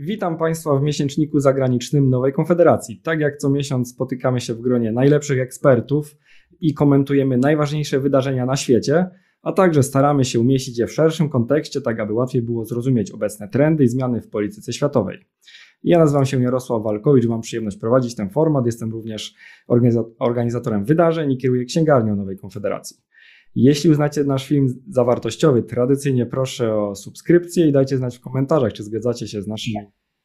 Witam Państwa w miesięczniku zagranicznym Nowej Konfederacji. Tak jak co miesiąc spotykamy się w gronie najlepszych ekspertów i komentujemy najważniejsze wydarzenia na świecie, a także staramy się umieścić je w szerszym kontekście, tak aby łatwiej było zrozumieć obecne trendy i zmiany w polityce światowej. Ja nazywam się Jarosław Walkowicz, mam przyjemność prowadzić ten format. Jestem również organizatorem wydarzeń i kieruję księgarnią Nowej Konfederacji. Jeśli uznacie nasz film za wartościowy, tradycyjnie proszę o subskrypcję i dajcie znać w komentarzach, czy zgadzacie się z naszymi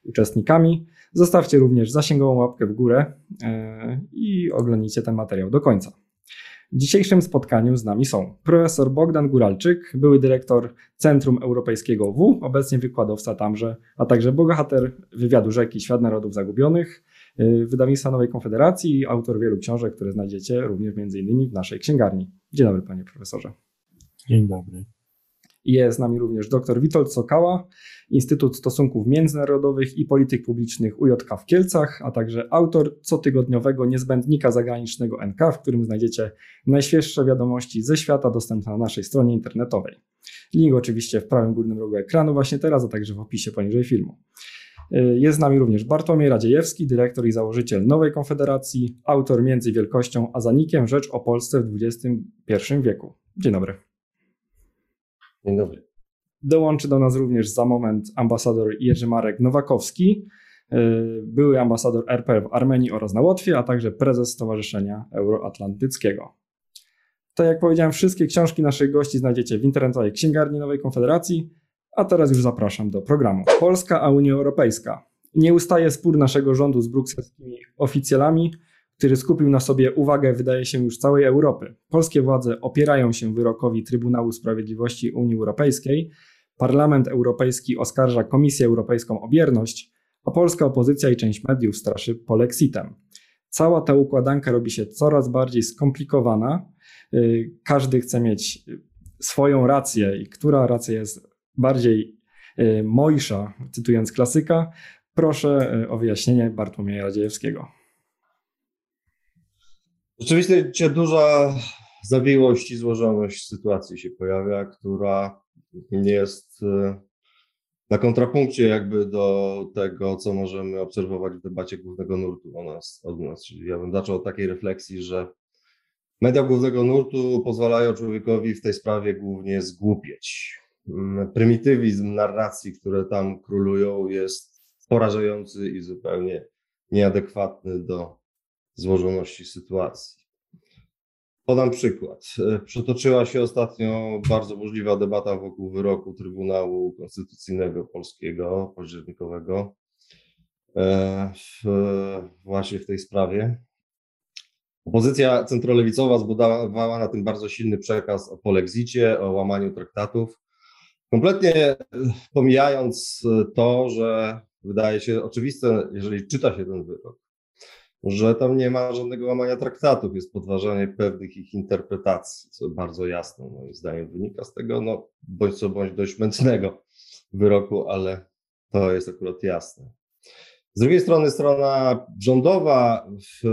uczestnikami. Zostawcie również zasięgową łapkę w górę e, i oglądnijcie ten materiał do końca. W dzisiejszym spotkaniu z nami są profesor Bogdan Guralczyk, były dyrektor Centrum Europejskiego W, obecnie wykładowca tamże, a także bohater wywiadu Rzeki Świat Narodów Zagubionych, wydawnictwa Nowej Konfederacji i autor wielu książek, które znajdziecie również między innymi w naszej księgarni. Dzień dobry panie profesorze. Dzień dobry. Jest z nami również dr Witold Sokała, Instytut Stosunków Międzynarodowych i Polityk Publicznych UJK w Kielcach, a także autor cotygodniowego niezbędnika zagranicznego NK, w którym znajdziecie najświeższe wiadomości ze świata dostępne na naszej stronie internetowej. Link oczywiście w prawym górnym rogu ekranu właśnie teraz, a także w opisie poniżej filmu. Jest z nami również Bartłomiej Radziejewski, dyrektor i założyciel Nowej Konfederacji, autor między wielkością a zanikiem Rzecz o Polsce w XXI wieku. Dzień dobry. Dzień dobry. Dołączy do nas również za moment ambasador Jerzy Marek Nowakowski, y, były ambasador RP w Armenii oraz na Łotwie, a także prezes Stowarzyszenia Euroatlantyckiego. Tak jak powiedziałem, wszystkie książki naszych gości znajdziecie w internetowej księgarni Nowej Konfederacji, a teraz już zapraszam do programu. Polska a Unia Europejska. Nie ustaje spór naszego rządu z brukselskimi oficjalami który skupił na sobie uwagę, wydaje się, już całej Europy. Polskie władze opierają się wyrokowi Trybunału Sprawiedliwości Unii Europejskiej, Parlament Europejski oskarża Komisję Europejską o bierność, a polska opozycja i część mediów straszy polexitem. Cała ta układanka robi się coraz bardziej skomplikowana. Y, każdy chce mieć swoją rację i która racja jest bardziej y, mojsza, cytując klasyka, proszę y, o wyjaśnienie Bartłomieja Radziejewskiego. Rzeczywiście duża zawiłość i złożoność sytuacji się pojawia, która jest e, na kontrapunkcie jakby do tego, co możemy obserwować w debacie głównego nurtu o nas, od nas. Czyli ja bym zaczął od takiej refleksji, że media głównego nurtu pozwalają człowiekowi w tej sprawie głównie zgłupieć. Mm, prymitywizm narracji, które tam królują, jest porażający i zupełnie nieadekwatny do złożoności sytuacji. Podam przykład. Przetoczyła się ostatnio bardzo burzliwa debata wokół wyroku Trybunału Konstytucyjnego Polskiego październikowego e, w, właśnie w tej sprawie. Opozycja centrolewicowa zbudowała na tym bardzo silny przekaz o polexicie, o łamaniu traktatów, kompletnie pomijając to, że wydaje się oczywiste, jeżeli czyta się ten wyrok, że tam nie ma żadnego łamania traktatów, jest podważanie pewnych ich interpretacji, co bardzo jasno moim zdaniem wynika z tego, no bądź co bądź dość mętnego wyroku, ale to jest akurat jasne. Z drugiej strony strona rządowa w,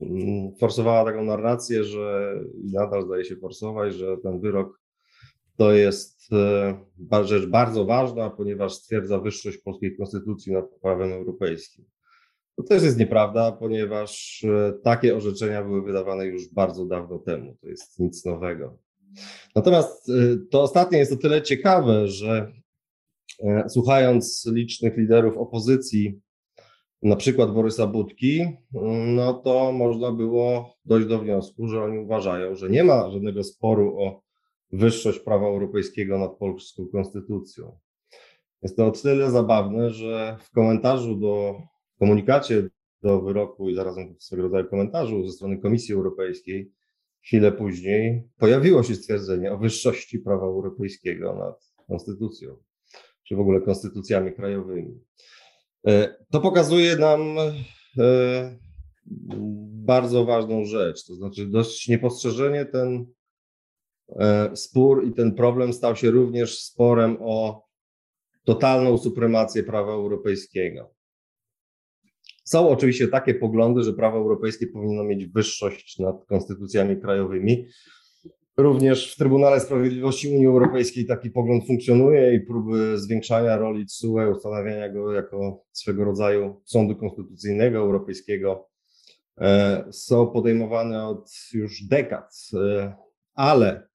mm, forsowała taką narrację, że i nadal zdaje się forsować, że ten wyrok to jest e, rzecz bardzo ważna, ponieważ stwierdza wyższość polskiej konstytucji nad prawem europejskim. To też jest nieprawda, ponieważ e, takie orzeczenia były wydawane już bardzo dawno temu. To jest nic nowego. Natomiast e, to ostatnie jest o tyle ciekawe, że słuchając licznych liderów opozycji, na przykład Borysa Budki, no to można było dojść do wniosku, że oni uważają, że nie ma żadnego sporu o wyższość prawa europejskiego nad polską konstytucją. Jest to o tyle zabawne, że w komentarzu do komunikacie do wyroku i zarazem swego rodzaju komentarzu ze strony Komisji Europejskiej, chwilę później pojawiło się stwierdzenie o wyższości prawa europejskiego nad konstytucją, czy w ogóle konstytucjami krajowymi. E, to pokazuje nam e, bardzo ważną rzecz, to znaczy dość niepostrzeżenie ten spór i ten problem stał się również sporem o totalną supremację prawa europejskiego. Są oczywiście takie poglądy, że prawo europejskie powinno mieć wyższość nad konstytucjami krajowymi. Również w Trybunale Sprawiedliwości Unii Europejskiej taki pogląd funkcjonuje i próby zwiększania roli TSUE, ustanawiania go jako swego rodzaju sądu konstytucyjnego europejskiego e, są podejmowane od już dekad, e, ale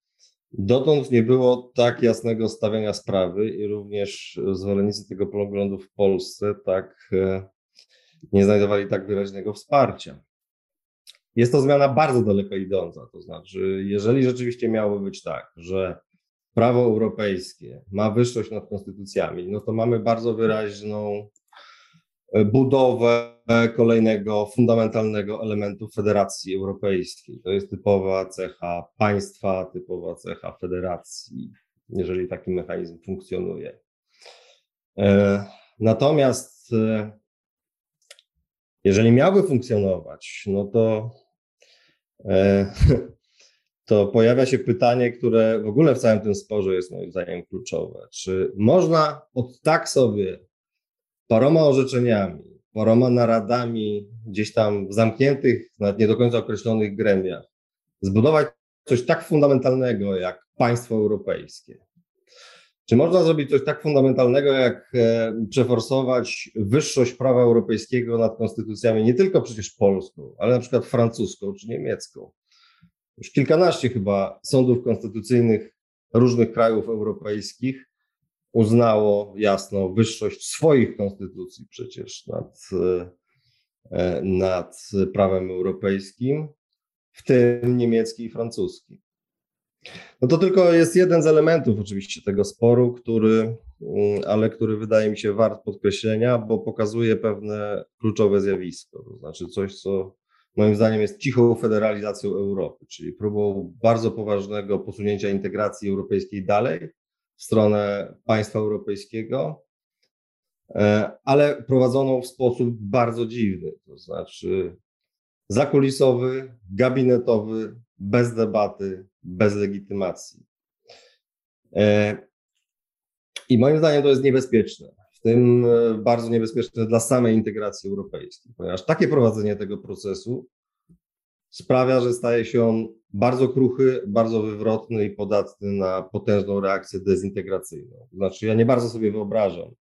dotąd nie było tak jasnego stawiania sprawy i również zwolennicy tego poglądu w Polsce tak e, nie znajdowali tak wyraźnego wsparcia. Jest to zmiana bardzo daleko idąca. To znaczy, jeżeli rzeczywiście miałoby być tak, że prawo europejskie ma wyższość nad konstytucjami, no to mamy bardzo wyraźną budowę kolejnego fundamentalnego elementu Federacji Europejskiej. To jest typowa cecha państwa, typowa cecha federacji, jeżeli taki mechanizm funkcjonuje. E, natomiast e, jeżeli miałby funkcjonować, no to, e, to pojawia się pytanie, które w ogóle w całym tym sporze jest moim zdaniem kluczowe. Czy można od tak sobie paroma orzeczeniami, paroma naradami gdzieś tam w zamkniętych, nawet nie do końca określonych gremiach, zbudować coś tak fundamentalnego jak państwo europejskie? Czy można zrobić coś tak fundamentalnego, jak e, przeforsować wyższość prawa europejskiego nad konstytucjami, nie tylko przecież polską, ale na przykład francuską czy niemiecką? Już kilkanaście chyba sądów konstytucyjnych różnych krajów europejskich uznało jasno wyższość swoich konstytucji przecież nad, e, nad prawem europejskim, w tym niemiecki i francuski. No to tylko jest jeden z elementów oczywiście tego sporu, który, mm, ale który wydaje mi się wart podkreślenia, bo pokazuje pewne kluczowe zjawisko, to znaczy coś, co moim zdaniem jest cichą federalizacją Europy, czyli próbą bardzo poważnego posunięcia integracji europejskiej dalej w stronę państwa europejskiego, e, ale prowadzoną w sposób bardzo dziwny, to znaczy zakulisowy, gabinetowy, bez debaty, bez legitymacji. E, I moim zdaniem to jest niebezpieczne, w tym e, bardzo niebezpieczne dla samej integracji europejskiej, ponieważ takie prowadzenie tego procesu sprawia, że staje się on bardzo kruchy, bardzo wywrotny i podatny na potężną reakcję dezintegracyjną. Znaczy, ja nie bardzo sobie wyobrażam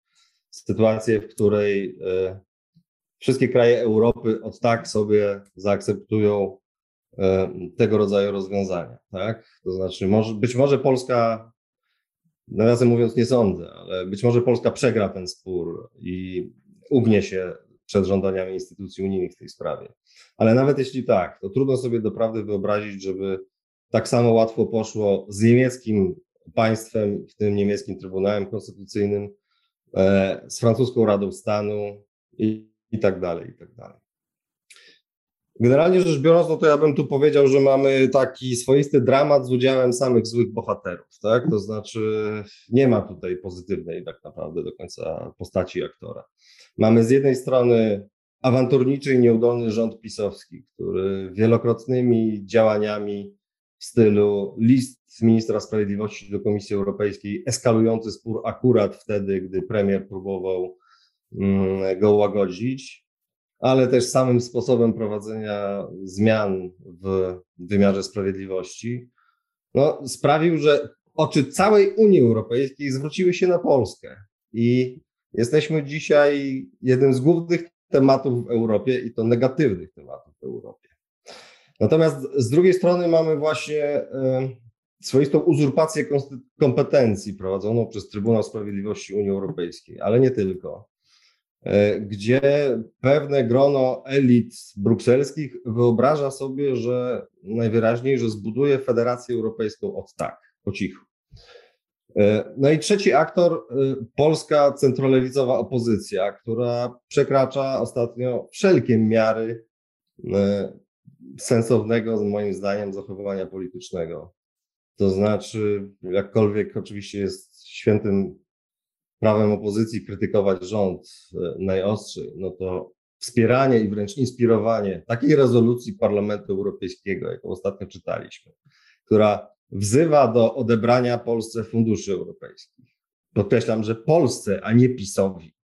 sytuację, w której e, wszystkie kraje Europy od tak sobie zaakceptują E, tego rodzaju rozwiązania. Tak? To znaczy, być może Polska, nawiasem mówiąc, nie sądzę, ale być może Polska przegra ten spór i ugnie się przed żądaniami instytucji unijnych w tej sprawie. Ale nawet jeśli tak, to trudno sobie doprawdy wyobrazić, żeby tak samo łatwo poszło z niemieckim państwem, w tym niemieckim Trybunałem Konstytucyjnym, e, z francuską Radą Stanu i, i tak dalej, i tak dalej. Generalnie rzecz biorąc, no to ja bym tu powiedział, że mamy taki swoisty dramat z udziałem samych złych bohaterów, tak? To znaczy nie ma tutaj pozytywnej tak naprawdę do końca postaci aktora. Mamy z jednej strony awanturniczy i nieudolny rząd pisowski, który wielokrotnymi działaniami w stylu list ministra sprawiedliwości do Komisji Europejskiej, eskalujący spór akurat wtedy, gdy premier próbował mm, go łagodzić, ale też samym sposobem prowadzenia zmian w wymiarze sprawiedliwości, no, sprawił, że oczy całej Unii Europejskiej zwróciły się na Polskę. I jesteśmy dzisiaj jednym z głównych tematów w Europie i to negatywnych tematów w Europie. Natomiast z drugiej strony mamy właśnie e, swoistą uzurpację kompetencji prowadzoną przez Trybunał Sprawiedliwości Unii Europejskiej, ale nie tylko. E, gdzie pewne grono elit brukselskich wyobraża sobie, że najwyraźniej, że zbuduje Federację Europejską od tak, po cichu. E, no i trzeci aktor, e, polska centrolewicowa opozycja, która przekracza ostatnio wszelkie miary sensownego, moim zdaniem, zachowania politycznego. To znaczy, jakkolwiek oczywiście jest świętym prawem opozycji krytykować rząd e, najostrzej, no to wspieranie i wręcz inspirowanie takiej rezolucji Parlamentu Europejskiego, jaką ostatnio czytaliśmy, która wzywa do odebrania Polsce funduszy europejskich. Podkreślam, że Polsce, a nie PiSowi.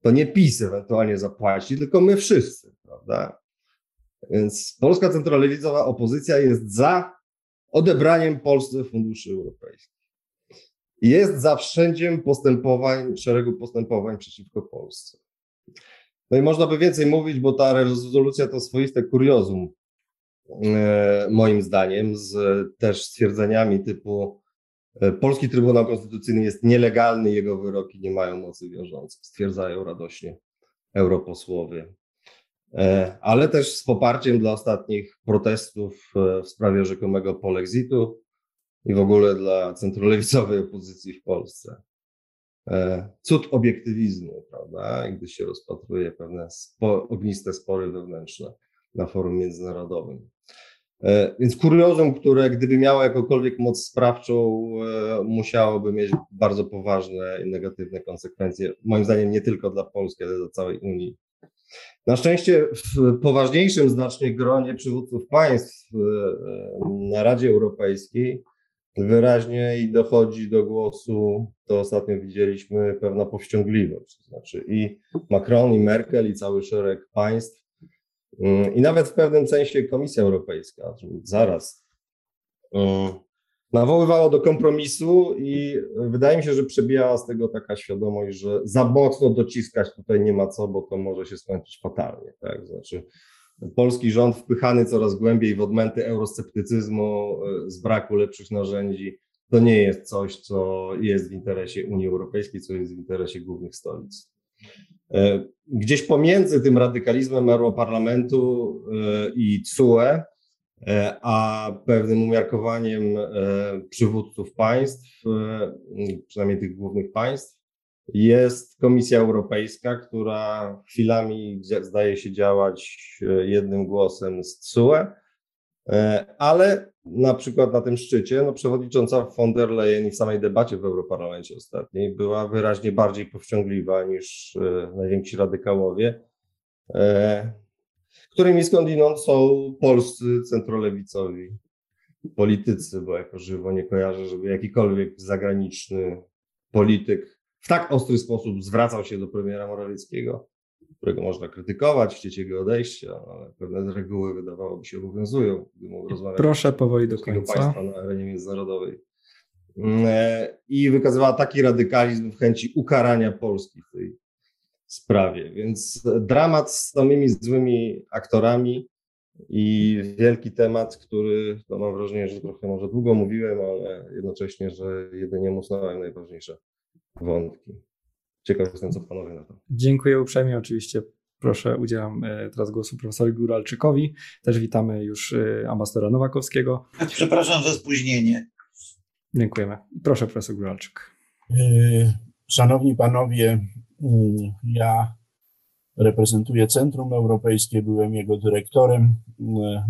To nie PiS ewentualnie zapłaci, tylko my wszyscy, prawda? Więc polska centrolewicowa opozycja jest za odebraniem Polsce funduszy europejskich. Jest za wszędziem postępowań, szeregu postępowań przeciwko Polsce. No i można by więcej mówić, bo ta rezolucja to swoiste kuriozum, e, moim zdaniem, z też stwierdzeniami typu e, Polski Trybunał Konstytucyjny jest nielegalny, jego wyroki nie mają mocy wiążącej, stwierdzają radośnie europosłowie. E, ale też z poparciem dla ostatnich protestów w sprawie rzekomego polexitu i w ogóle dla centrolewicowej opozycji w Polsce. E, cud obiektywizmu, prawda, gdy się rozpatruje pewne spo, ogniste spory wewnętrzne na forum międzynarodowym. E, więc kuriozum, które gdyby miało jakąkolwiek moc sprawczą, e, musiałoby mieć bardzo poważne i negatywne konsekwencje, moim zdaniem nie tylko dla Polski, ale dla całej Unii. Na szczęście w poważniejszym znacznie gronie przywódców państw na Radzie Europejskiej wyraźnie i dochodzi do głosu, to ostatnio widzieliśmy, pewna powściągliwość. To znaczy i Macron, i Merkel, i cały szereg państw, mm, i nawet w pewnym sensie Komisja Europejska, zaraz mm, nawoływało do kompromisu i wydaje mi się, że przebijała z tego taka świadomość, że za mocno dociskać tutaj nie ma co, bo to może się skończyć fatalnie. Tak? Znaczy, polski rząd wpychany coraz głębiej w odmęty eurosceptycyzmu e, z braku lepszych narzędzi, to nie jest coś, co jest w interesie Unii Europejskiej, co jest w interesie głównych stolic. E, gdzieś pomiędzy tym radykalizmem Europarlamentu e, i CUE, a pewnym umiarkowaniem przywódców państw, przynajmniej tych głównych państw, jest Komisja Europejska, która chwilami zdaje się działać e, jednym głosem z TSUE, e, ale na przykład na tym szczycie no, przewodnicząca von der Leyen i w samej debacie w Europarlamencie ostatniej była wyraźnie bardziej powściągliwa niż e, najwięksi radykałowie, którymi skądinąd są polscy centrolewicowi politycy, bo jako żywo nie kojarzę, żeby jakikolwiek zagraniczny polityk w tak ostry sposób zwracał się do premiera Morawieckiego, którego można krytykować, chcieć jego odejścia, ale pewne reguły wydawałoby się obowiązują, gdy mógł rozmawiać Proszę powoli do końca. państwa na arenie międzynarodowej. Mm, e, I wykazywała taki radykalizm w chęci ukarania Polski w tej sprawie. Więc dramat z samymi złymi aktorami i wielki temat, który no mam wrażenie, że trochę może długo mówiłem, ale jednocześnie, że jedynie musnąłem najważniejsze wątki. Ciekaw jestem, co panowie na to. Dziękuję uprzejmie. Oczywiście proszę, udzielam e, teraz głosu profesorowi Góralczykowi. Też witamy już e, ambasadora Nowakowskiego. Przepraszam za spóźnienie. Dziękujemy. Proszę, profesor Góralczyk. E, szanowni panowie, ja reprezentuję Centrum Europejskie, byłem jego dyrektorem.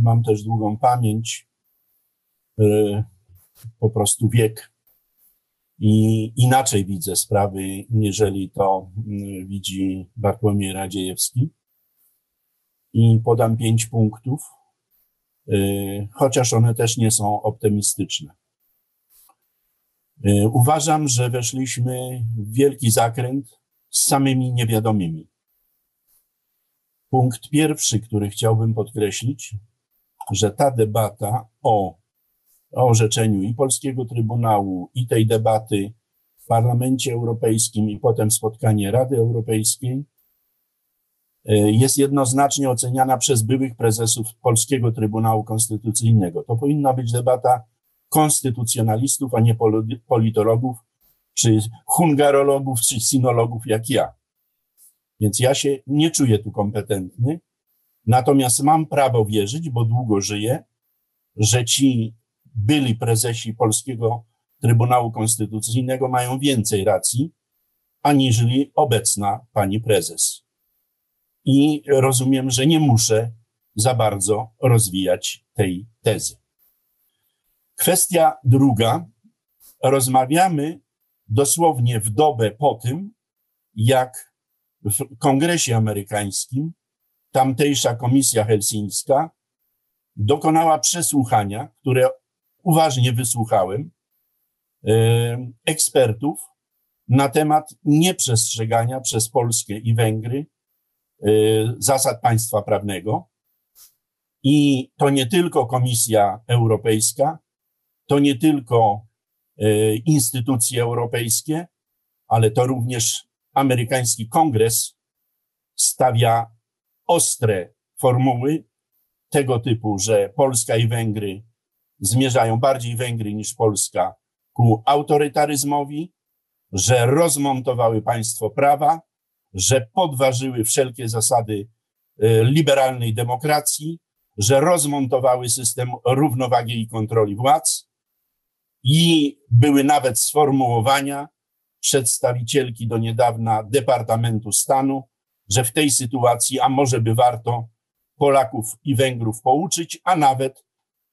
Mam też długą pamięć, po prostu wiek i inaczej widzę sprawy, niżeli to mm, widzi Bartłomiej Radziejewski. I podam pięć punktów, y, chociaż one też nie są optymistyczne. Y, uważam, że weszliśmy w wielki zakręt z samymi niewiadomymi. Punkt pierwszy, który chciałbym podkreślić, że ta debata o o orzeczeniu i Polskiego Trybunału, i tej debaty w Parlamencie Europejskim, i potem spotkanie Rady Europejskiej, e, jest jednoznacznie oceniana przez byłych prezesów Polskiego Trybunału Konstytucyjnego. To powinna być debata konstytucjonalistów, a nie politologów, czy hungarologów, czy sinologów jak ja. Więc ja się nie czuję tu kompetentny, natomiast mam prawo wierzyć, bo długo żyję, że ci byli prezesi Polskiego Trybunału Konstytucyjnego mają więcej racji, aniżeli obecna pani prezes. I rozumiem, że nie muszę za bardzo rozwijać tej tezy. Kwestia druga. Rozmawiamy dosłownie w dobę po tym, jak w Kongresie Amerykańskim tamtejsza Komisja Helsińska dokonała przesłuchania, które uważnie wysłuchałem ekspertów na temat nieprzestrzegania przez Polskę i Węgry zasad państwa prawnego. I to nie tylko Komisja Europejska, to nie tylko e, instytucje europejskie, ale to również amerykański kongres stawia ostre formuły tego typu, że Polska i Węgry zmierzają bardziej Węgry niż Polska ku autorytaryzmowi, że rozmontowały państwo prawa, że podważyły wszelkie zasady e, liberalnej demokracji, że rozmontowały system równowagi i kontroli władz i były nawet sformułowania przedstawicielki do niedawna Departamentu Stanu, że w tej sytuacji, a może by warto Polaków i Węgrów pouczyć, a nawet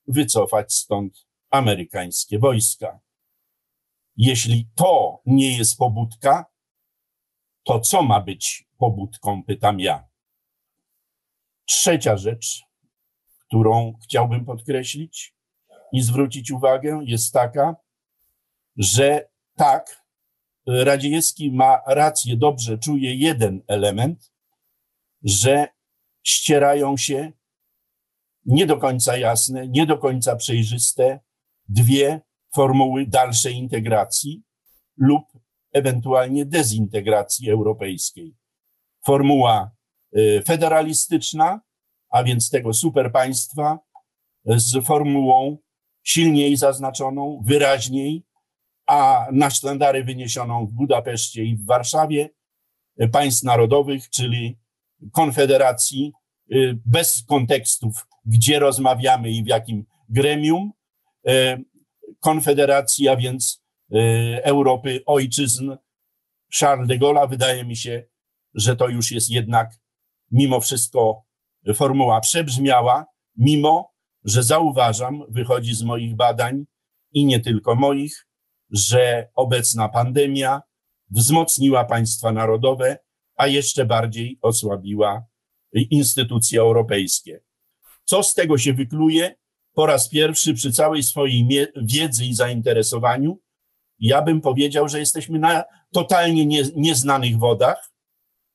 wycofać stąd amerykańskie wojska. Jeśli to nie jest pobudka, to co ma być pobudką, pytam ja. Trzecia rzecz, którą chciałbym podkreślić i zwrócić uwagę, jest taka, że tak, Radziecki ma rację, dobrze czuje jeden element, że ścierają się nie do końca jasne, nie do końca przejrzyste dwie formuły dalszej integracji lub ewentualnie dezintegracji europejskiej. Formuła y, federalistyczna, a więc tego superpaństwa, z formułą silniej zaznaczoną, wyraźniej, a na sztandary wyniesioną w Budapeszcie i w Warszawie y, państw narodowych, czyli konfederacji, y, bez kontekstów, gdzie rozmawiamy i w jakim gremium, konfederacji, a więc Europy ojczyzn Charles de Gaulle. Wydaje mi się, że to już jest jednak mimo wszystko formuła przebrzmiała, mimo że zauważam, wychodzi z moich badań i nie tylko moich, że obecna pandemia wzmocniła państwa narodowe, a jeszcze bardziej osłabiła instytucje europejskie. Co z tego się wykluje? Po raz pierwszy przy całej swojej wiedzy i zainteresowaniu, ja bym powiedział, że jesteśmy na totalnie nie, nieznanych wodach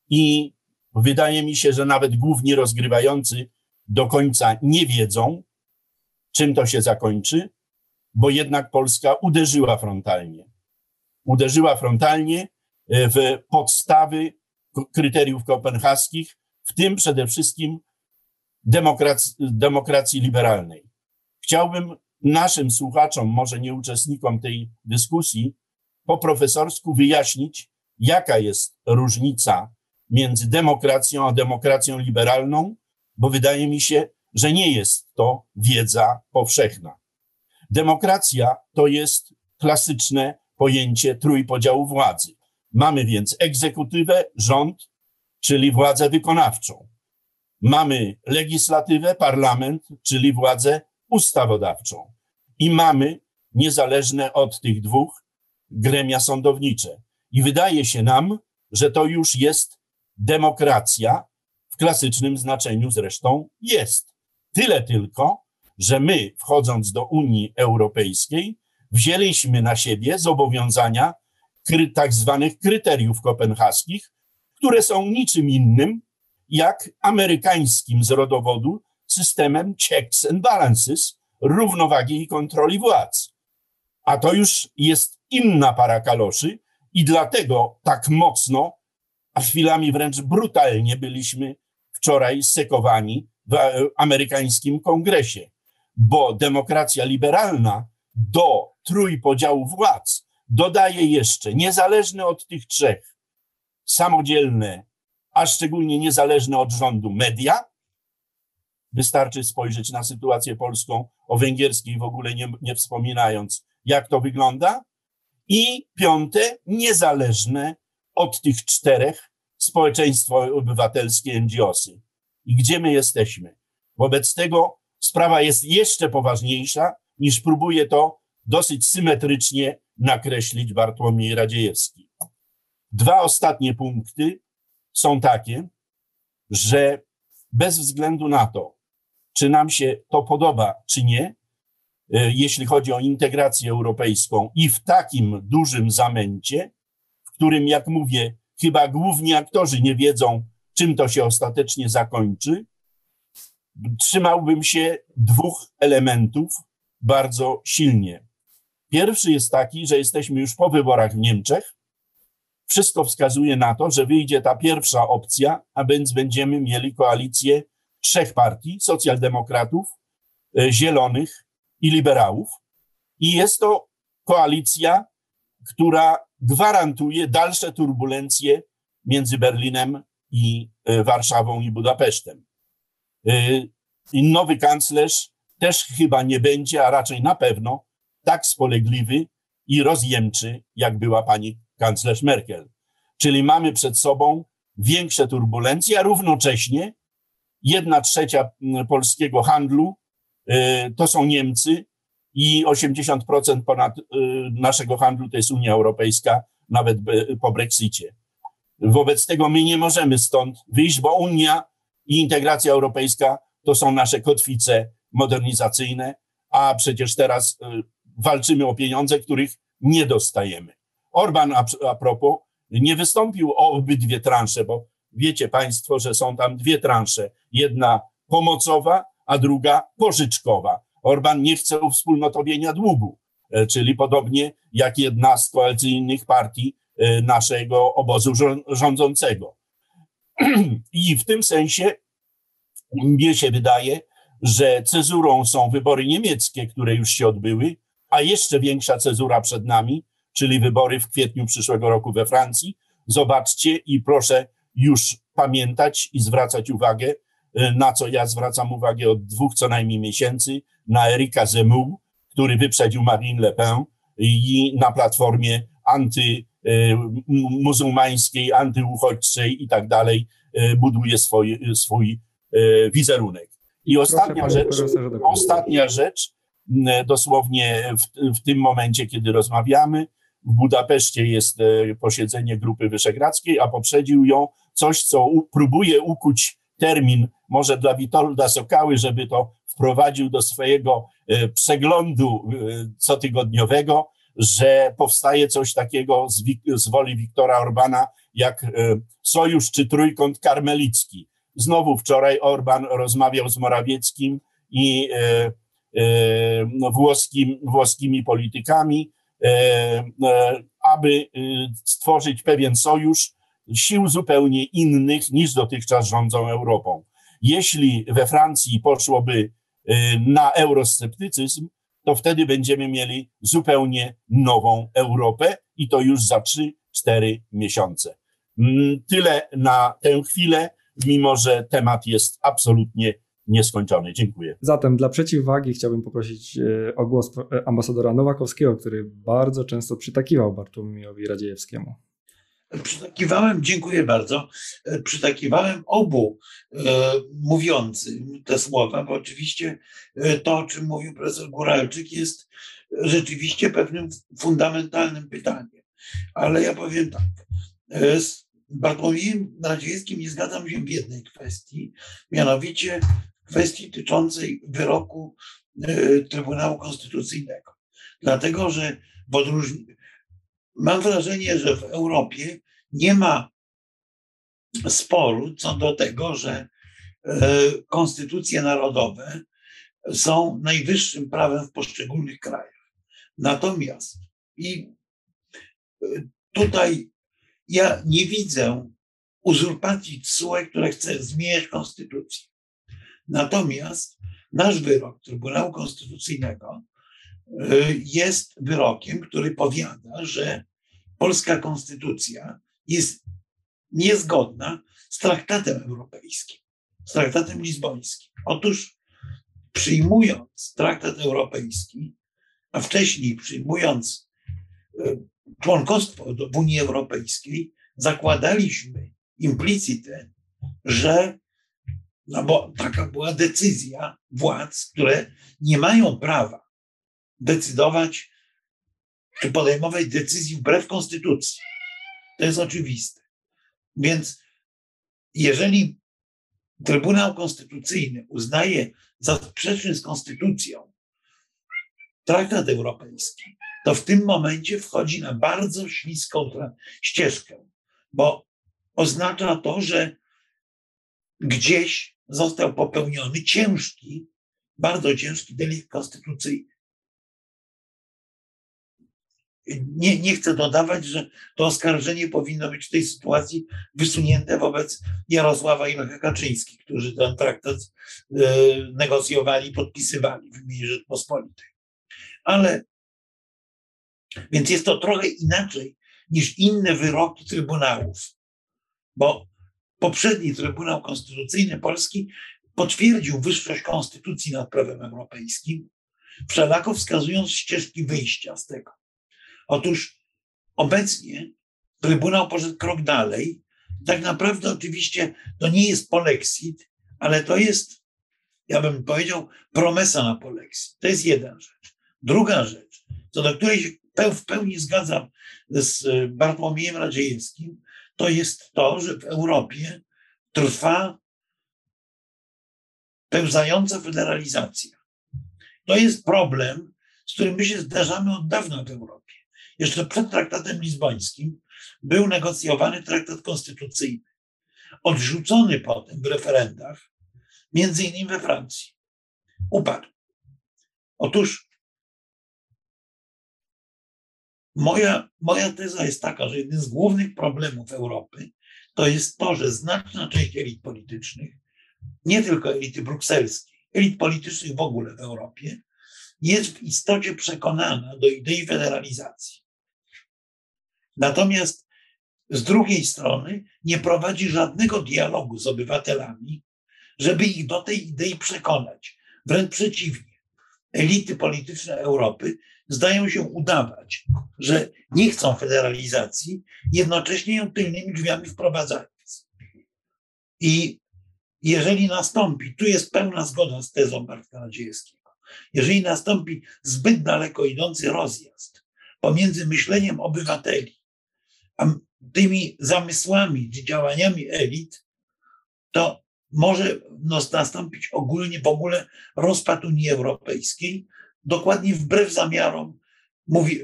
i wydaje mi się, że nawet główni rozgrywający do końca nie wiedzą, czym to się zakończy, bo jednak Polska uderzyła frontalnie. Uderzyła frontalnie e, w podstawy kryteriów kopenhaskich, w tym przede wszystkim demokracji, demokracji liberalnej. Chciałbym naszym słuchaczom, może nie uczestnikom tej dyskusji, po profesorsku wyjaśnić, jaka jest różnica między demokracją a demokracją liberalną, bo wydaje mi się, że nie jest to wiedza powszechna. Demokracja to jest klasyczne pojęcie trójpodziału władzy. Mamy więc egzekutywę, rząd, czyli władzę wykonawczą. Mamy legislatywę, parlament, czyli władzę ustawodawczą. I mamy niezależne od tych dwóch gremia sądownicze. I wydaje się nam, że to już jest demokracja, w klasycznym znaczeniu zresztą jest. Tyle tylko, że my, wchodząc do Unii Europejskiej, wzięliśmy na siebie zobowiązania tak zwanych kryteriów kopenhaskich, które są niczym innym jak amerykańskim z rodowodu systemem checks and balances, równowagi i kontroli władz. A to już jest inna para kaloszy i dlatego tak mocno, a chwilami wręcz brutalnie byliśmy wczoraj sekowani w amerykańskim kongresie, bo demokracja liberalna do trójpodziału władz dodaje jeszcze niezależne od tych trzech, samodzielne, a szczególnie niezależne od rządu media. Wystarczy spojrzeć na sytuację polską, o węgierskiej w ogóle nie, nie wspominając, jak to wygląda. I piąte, niezależne od tych czterech społeczeństwo obywatelskie, NGOsy. I gdzie my jesteśmy? Wobec tego sprawa jest jeszcze poważniejsza, niż próbuje to dosyć symetrycznie nakreślić Bartłomiej Radziejewski. Dwa ostatnie punkty są takie, że bez względu na to, czy nam się to podoba, czy nie, e, jeśli chodzi o integrację europejską i w takim dużym zamęcie, w którym, jak mówię, chyba główni aktorzy nie wiedzą, czym to się ostatecznie zakończy, trzymałbym się dwóch elementów bardzo silnie. Pierwszy jest taki, że jesteśmy już po wyborach w Niemczech. Wszystko wskazuje na to, że wyjdzie ta pierwsza opcja, a więc będziemy mieli koalicję trzech partii: socjaldemokratów, e, zielonych i liberałów. I jest to koalicja, która gwarantuje dalsze turbulencje między Berlinem i e, Warszawą i Budapesztem. E, nowy kanclerz też chyba nie będzie, a raczej na pewno tak spolegliwy i rozjemczy, jak była pani kanclerz Merkel. Czyli mamy przed sobą większe turbulencje, a równocześnie jedna trzecia polskiego handlu e, to są Niemcy i 80% ponad naszego handlu to jest Unia Europejska, nawet po Brexicie. Wobec tego my nie możemy stąd wyjść, bo Unia i integracja europejska to są nasze kotwice modernizacyjne, a przecież teraz y, walczymy o pieniądze, których nie dostajemy. Orban, a, a propos, nie wystąpił o obydwie transze, bo wiecie Państwo, że są tam dwie transze. Jedna pomocowa, a druga pożyczkowa. Orban nie chce uwspólnotowienia długu, e, czyli podobnie jak jedna z koalicyjnych partii Y, naszego obozu rządzącego. I w tym sensie mnie się wydaje, że cezurą są wybory niemieckie, które już się odbyły, a jeszcze większa cezura przed nami, czyli wybory w kwietniu przyszłego roku we Francji. Zobaczcie i proszę już pamiętać i zwracać uwagę, y, na co ja zwracam uwagę od dwóch co najmniej miesięcy, na Erika Zemmour, który wyprzedził Marine Le Pen i na platformie anty Y, antyuchodźczej i tak dalej y, buduje swój, swój wizerunek. I ostatnia rzecz, ostatnia rzecz, dosłownie w, w tym momencie, kiedy rozmawiamy, w Budapeszcie jest posiedzenie Grupy Wyszehradzkiej, a poprzedził ją coś, co u, próbuje ukuć termin może dla Witolda Sokały, żeby to wprowadził do swojego przeglądu cotygodniowego, że powstaje coś takiego z, z woli Wiktora Orbana jak e, sojusz czy trójkąt karmelicki. Znowu wczoraj Orban rozmawiał z Morawieckim i e, e, no, włoskim, włoskimi politykami, aby stworzyć pewien sojusz sił zupełnie innych niż dotychczas rządzą Europą. Jeśli we Francji poszłoby na eurosceptycyzm, to wtedy będziemy mieli zupełnie nową Europę i to już za 3-4 miesiące. Mm, tyle na tę chwilę, mimo że temat jest absolutnie nieskończony. Dziękuję. Zatem dla przeciwwagi chciałbym poprosić e, o głos e, ambasadora Nowakowskiego, który bardzo często przytakiwał Bartłomiejowi Radziejewskiemu. Przytakiwałem, dziękuję bardzo, e, przytakiwałem obu e, mówiącym te słowa, bo oczywiście to, o czym mówił profesor Góralczyk, jest rzeczywiście pewnym fundamentalnym pytaniem. Ale ja powiem tak, z Bartłomiejem Radziejskim nie zgadzam się w jednej kwestii, mianowicie kwestii dotyczącej wyroku Trybunału Konstytucyjnego. Dlatego, że odróżnieniu mam wrażenie, że w Europie nie ma sporu co do tego, że e, konstytucje narodowe są najwyższym prawem w poszczególnych krajach. Natomiast i e, tutaj ja nie widzę uzurpacji TSUE, które chce zmieniać konstytucję. Natomiast nasz wyrok Trybunału Konstytucyjnego Y, jest wyrokiem, który powiada, że polska konstytucja jest niezgodna z traktatem europejskim, z traktatem lizbońskim. Otóż przyjmując traktat europejski, a wcześniej przyjmując y, członkostwo w Unii Europejskiej, zakładaliśmy implicite, że, no bo taka była decyzja władz, które nie mają prawa decydować czy podejmować decyzji wbrew konstytucji. To jest oczywiste. Więc jeżeli Trybunał Konstytucyjny uznaje za sprzeczny z konstytucją traktat europejski, to w tym momencie wchodzi na bardzo śliską ścieżkę, bo oznacza to, że gdzieś został popełniony ciężki, bardzo ciężki delikt konstytucyjny. nie, nie chcę dodawać, że to oskarżenie powinno być w tej sytuacji wysunięte wobec Jarosława i Lecha Kaczyńskich, którzy ten traktat y, negocjowali, podpisywali w imieniu Rzeczpospolitej. Ale więc jest to trochę inaczej niż inne wyroki trybunałów, bo poprzedni Trybunał Konstytucyjny Polski potwierdził wyższość konstytucji nad prawem europejskim, wszelako wskazując ścieżki wyjścia z tego. Otóż obecnie Trybunał poszedł krok dalej. Tak naprawdę, oczywiście, to nie jest polexit, ale to jest, ja bym powiedział, promesa na polexit. To jest jedna rzecz. Druga rzecz, co do której się w pełni zgadzam z Bartłomiejem Radziejewskim, to jest to, że w Europie trwa pełzająca federalizacja. To jest problem, z którym my się zdarzamy od dawna w Europie. Jeszcze przed traktatem lizbońskim był negocjowany traktat konstytucyjny, odrzucony potem w referendach, między innymi we Francji. Upadł. Otóż moja, moja teza jest taka, że jeden z głównych problemów Europy to jest to, że znaczna część elit politycznych, nie tylko elity brukselskiej, elit politycznych w ogóle w Europie, jest w istocie przekonana do idei federalizacji. Natomiast z drugiej strony nie prowadzi żadnego dialogu z obywatelami, żeby ich do tej idei przekonać. Wręcz przeciwnie. Elity polityczne Europy zdają się udawać, że nie chcą federalizacji, jednocześnie ją tylnymi drzwiami wprowadzając. I jeżeli nastąpi, tu jest pełna zgoda z tezą Bartka Nadziejewskiego, jeżeli nastąpi zbyt daleko idący rozjazd pomiędzy myśleniem obywateli a tymi zamysłami czy działaniami elit, to może nastąpić ogólnie w ogóle rozpad Unii Europejskiej, dokładnie wbrew zamiarom mówi,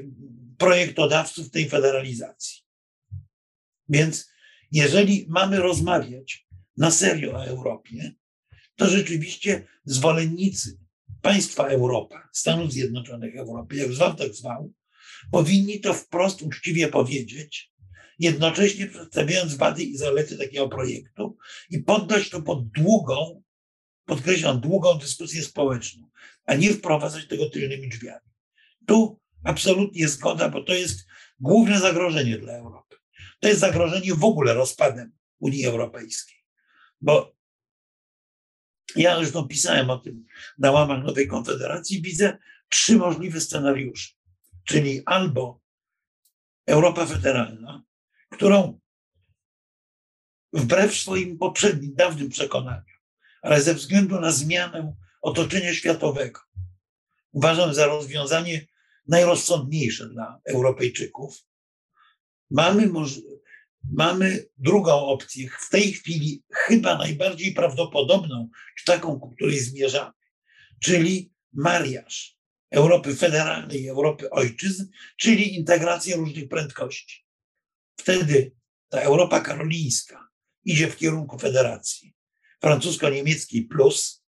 projektodawców tej federalizacji. Więc jeżeli mamy rozmawiać na serio o Europie, to rzeczywiście zwolennicy państwa Europa, Stanów Zjednoczonych Europy, jak zwał, tak zwał, powinni to wprost uczciwie powiedzieć, jednocześnie przedstawiając wady i zalety takiego projektu i poddać to pod długą, podkreślam, długą dyskusję społeczną, a nie wprowadzać tego tylnymi drzwiami. Tu absolutnie zgoda, bo to jest główne zagrożenie dla Europy. To jest zagrożenie w ogóle rozpadem Unii Europejskiej. Bo ja zresztą pisałem o tym na łamach Nowej Konfederacji, widzę trzy możliwe scenariusze. Czyli albo Europa federalna, którą wbrew swoim poprzednim, dawnym przekonaniom, ale ze względu na zmianę otoczenia światowego, uważam za rozwiązanie najrozsądniejsze dla Europejczyków. Mamy, mamy drugą opcję, w tej chwili chyba najbardziej prawdopodobną, czy taką, ku której zmierzamy, czyli mariaż Europy Federalnej i Europy Ojczyzn, czyli integracja różnych prędkości. Wtedy ta Europa Karolińska idzie w kierunku federacji francusko-niemieckiej plus,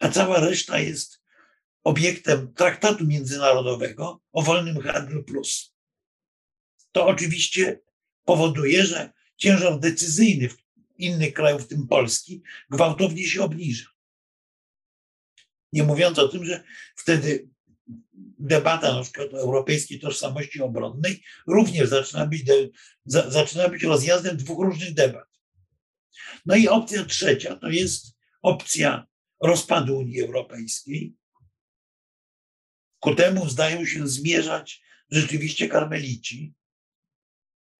a cała reszta jest obiektem traktatu międzynarodowego o wolnym handlu plus. To oczywiście powoduje, że ciężar decyzyjny w innych krajów, w tym Polski, gwałtownie się obniża. Nie mówiąc o tym, że wtedy debata na przykład o europejskiej tożsamości obronnej również zaczyna być, za, zaczyna być rozjazdem dwóch różnych debat. No i opcja trzecia to jest opcja rozpadu Unii Europejskiej. Ku temu zdają się zmierzać rzeczywiście karmelici.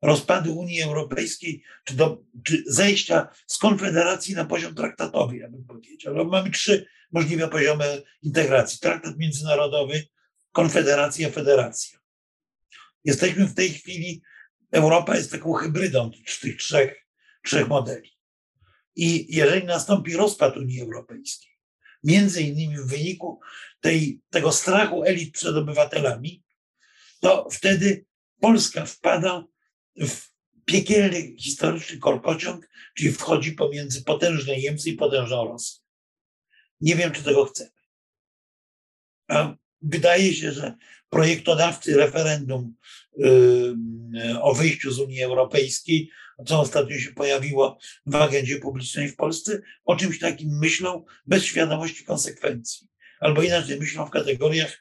Rozpadu Unii Europejskiej, czy, do, czy zejścia z konfederacji na poziom traktatowy, ja bym powiedział. No, mamy trzy możliwe poziomy integracji. Traktat międzynarodowy, konfederacja, federacja. Jesteśmy w tej chwili, Europa jest taką hybrydą tych trzech, trzech modeli. I jeżeli nastąpi rozpad Unii Europejskiej, między innymi w wyniku tej, tego strachu elit przed obywatelami, to wtedy Polska wpada w piekielny historyczny korkociąg, czyli wchodzi pomiędzy potężne Niemcy i potężną Rosję. Nie wiem, czy tego chcemy. A wydaje się, że projektodawcy referendum yy, o wyjściu z Unii Europejskiej, co ostatnio się pojawiło w agendzie publicznej w Polsce, o czymś takim myślą bez świadomości konsekwencji. Albo inaczej myślą w kategoriach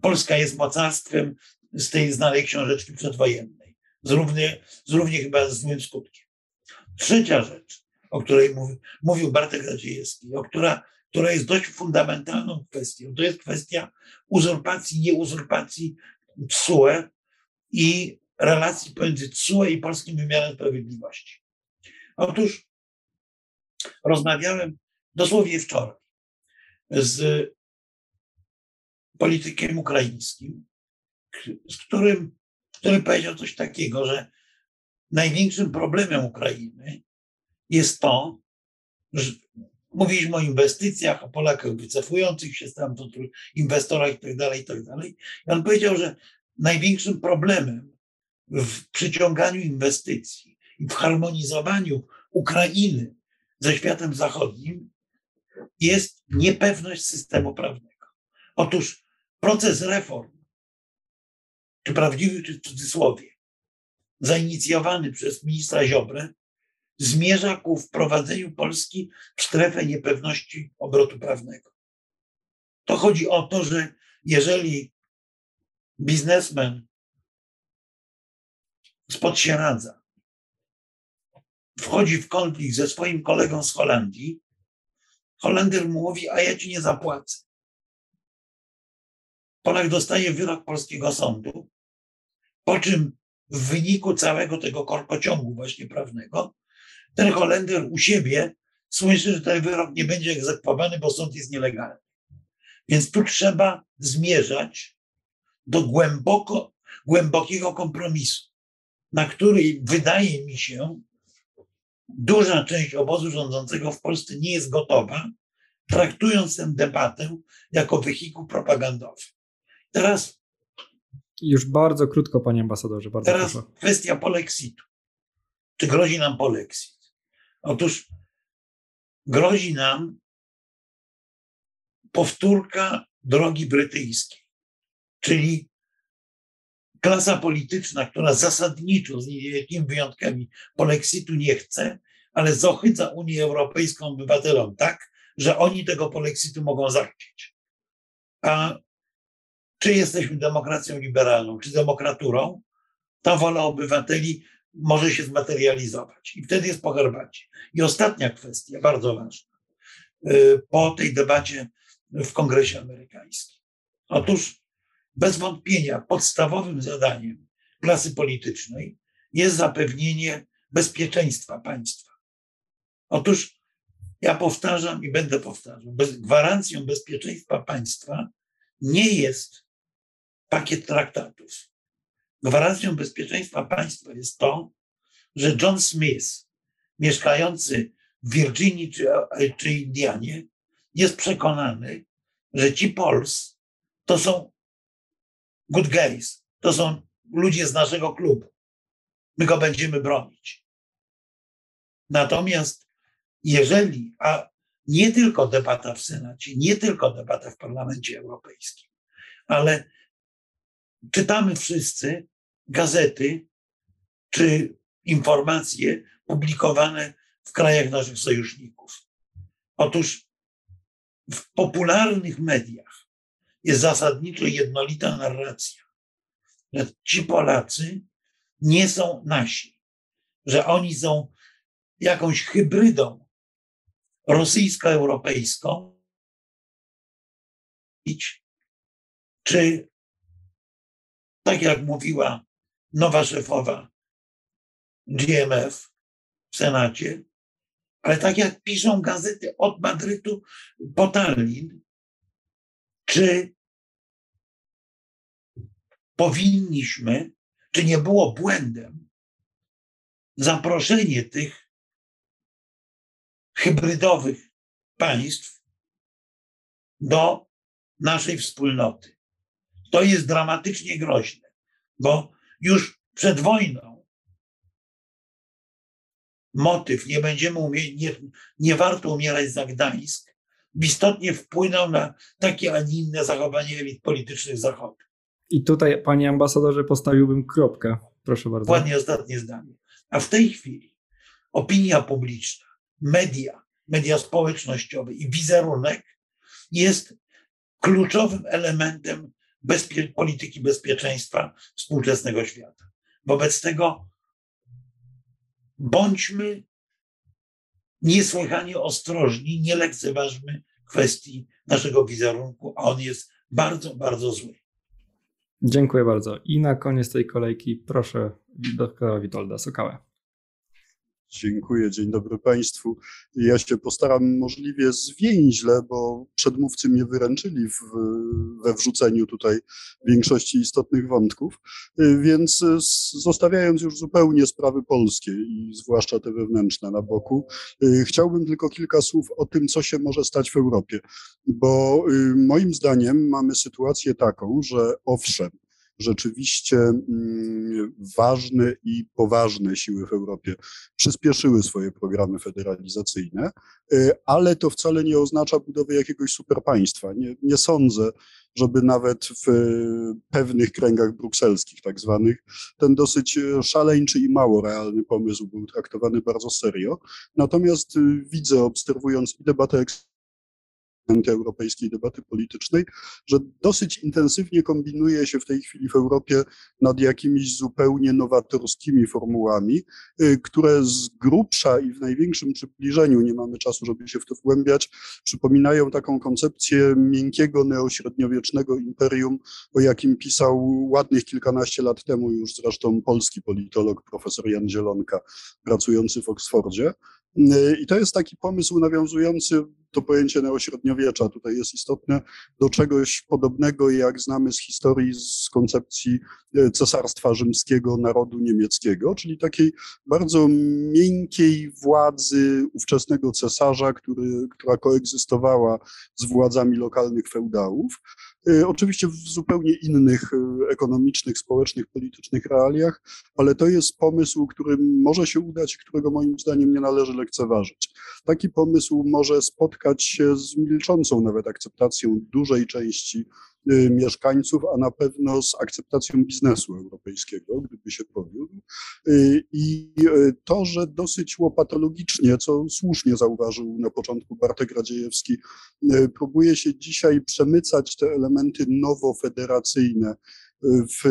Polska jest mocarstwem z tej znanej książeczki przedwojennej. Z równie, z równie chyba złym skutkiem. Trzecia rzecz, o której mówi, mówił Bartek Radziejewski, o która, która jest dość fundamentalną kwestią, to jest kwestia uzurpacji, nieuzurpacji TSUE i relacji pomiędzy TSUE i polskim wymiarem sprawiedliwości. Otóż rozmawiałem dosłownie wczoraj z politykiem ukraińskim, z którym, który powiedział coś takiego, że największym problemem Ukrainy jest to, że mówiliśmy o inwestycjach, o Polakach wycofujących się stamtąd, inwestorach i tak dalej, i tak. I on powiedział, że największym problemem w przyciąganiu inwestycji i w harmonizowaniu Ukrainy ze światem zachodnim jest niepewność systemu prawnego. Otóż proces reform, czy prawdziwy, czy w cudzysłowie, zainicjowany przez ministra Ziobrę, zmierza ku wprowadzeniu Polski w strefę niepewności obrotu prawnego. To chodzi o to, że jeżeli biznesmen spod Sieradza wchodzi w konflikt ze swoim kolegą z Holandii, Holender mu mówi, a ja ci nie zapłacę. Polak dostaje wyrok polskiego sądu, po czym w wyniku całego tego korkociągu właśnie prawnego, ten Holender u siebie słyszy, że ten wyrok nie będzie egzekwowany, bo sąd jest nielegalny. Więc tu trzeba zmierzać do głęboko, głębokiego kompromisu, na który wydaje mi się, duża część obozu rządzącego w Polsce nie jest gotowa, traktując tę debatę jako wehikuł propagandowy. Teraz. Już bardzo krótko, panie ambasadorze. Bardzo teraz proszę. kwestia polexitu. Czy grozi nam polexit? Otóż grozi nam powtórka drogi brytyjskiej, czyli klasa polityczna, która zasadniczo, z niewielkimi wyjątkami, polexitu nie chce, ale zohyca Unię Europejską obywatelom tak, że oni tego polexitu mogą zachcieć. A czy jesteśmy demokracją liberalną, czy demokraturą, ta wola obywateli może się zmaterializować. I wtedy jest po herbacie. I ostatnia kwestia, bardzo ważna, y, po tej debacie w Kongresie Amerykańskim. Otóż bez wątpienia podstawowym zadaniem klasy politycznej jest zapewnienie bezpieczeństwa państwa. Otóż ja powtarzam i będę powtarzał, bez, gwarancją bezpieczeństwa państwa nie jest pakiet traktatów. Gwarancją bezpieczeństwa państwa jest to, że John Smith, mieszkający w Virginii czy, czy Indianie, jest przekonany, że ci Pols to są good guys, to są ludzie z naszego klubu. My go będziemy bronić. Natomiast jeżeli, a nie tylko debata w Senacie, nie tylko debata w Parlamencie Europejskim, ale czytamy wszyscy gazety czy informacje publikowane w krajach naszych sojuszników. Otóż w popularnych mediach jest zasadniczo jednolita narracja, że ci Polacy nie są nasi, że oni są jakąś hybrydą rosyjsko-europejską, czy tak jak mówiła nowa szefowa GMF w Senacie, ale tak jak piszą gazety od Madrytu po Tallin, czy powinniśmy, czy nie było błędem zaproszenie tych hybrydowych państw do naszej wspólnoty. To jest dramatycznie groźne, bo już przed wojną motyw, nie będziemy umie- nie, nie warto umierać za Gdańsk, istotnie wpłynął na takie, a nie inne zachowanie elit politycznych Zachodu. I tutaj, panie ambasadorze, postawiłbym kropkę. Proszę bardzo. Ładnie ostatnie zdanie. A w tej chwili opinia publiczna, media, media społecznościowe i wizerunek jest kluczowym elementem bezpie polityki bezpieczeństwa współczesnego świata. Wobec tego bądźmy niesłychanie ostrożni, nie lekceważmy kwestii naszego wizerunku, a on jest bardzo, bardzo zły. Dziękuję bardzo. I na koniec tej kolejki proszę doktora Witolda Sokałę. Dziękuję, dzień dobry Państwu. Ja się postaram możliwie zwięźle, bo przedmówcy mnie wyręczyli w, we wrzuceniu tutaj większości istotnych wątków, więc zostawiając już zupełnie sprawy polskie i zwłaszcza te wewnętrzne na boku, chciałbym tylko kilka słów o tym, co się może stać w Europie, bo moim zdaniem mamy sytuację taką, że owszem, rzeczywiście mm, ważne i poważne siły w Europie przyspieszyły swoje programy federalizacyjne, y, ale to wcale nie oznacza budowy jakiegoś superpaństwa. Nie, nie sądzę, żeby nawet w pewnych kręgach brukselskich, tak zwanych, ten dosyć szaleńczy i mało realny pomysł był traktowany bardzo serio. Natomiast y, widzę, obserwując i debatę europejskiej debaty politycznej, że dosyć intensywnie kombinuje się w tej chwili w Europie nad jakimiś zupełnie nowatorskimi formułami, y, które z grubsza i w największym przybliżeniu, nie mamy czasu, żeby się w to wgłębiać, przypominają taką koncepcję miękkiego neośredniowiecznego imperium, o jakim pisał ładnych kilkanaście lat temu już zresztą polski politolog profesor Jan Zielonka, pracujący w Oksfordzie. Y, I to jest taki pomysł nawiązujący to pojęcie neośredniowiecza tutaj jest istotne, do czegoś podobnego, jak znamy z historii, z koncepcji e, cesarstwa rzymskiego, narodu niemieckiego, czyli takiej bardzo miękkiej władzy ówczesnego cesarza, który, która koegzystowała z władzami lokalnych feudałów. E, oczywiście w zupełnie innych e, ekonomicznych, społecznych, politycznych realiach, ale to jest pomysł, który może się udać, którego moim zdaniem nie należy lekceważyć. Taki pomysł może spotkać się z milczącą nawet akceptacją dużej części mieszkańców, a na pewno z akceptacją biznesu europejskiego, gdyby się powiódł. Y, I y, to, że dosyć łopatologicznie, co słusznie zauważył na początku Bartek Radziejewski, próbuje się dzisiaj przemycać te elementy nowofederacyjne w,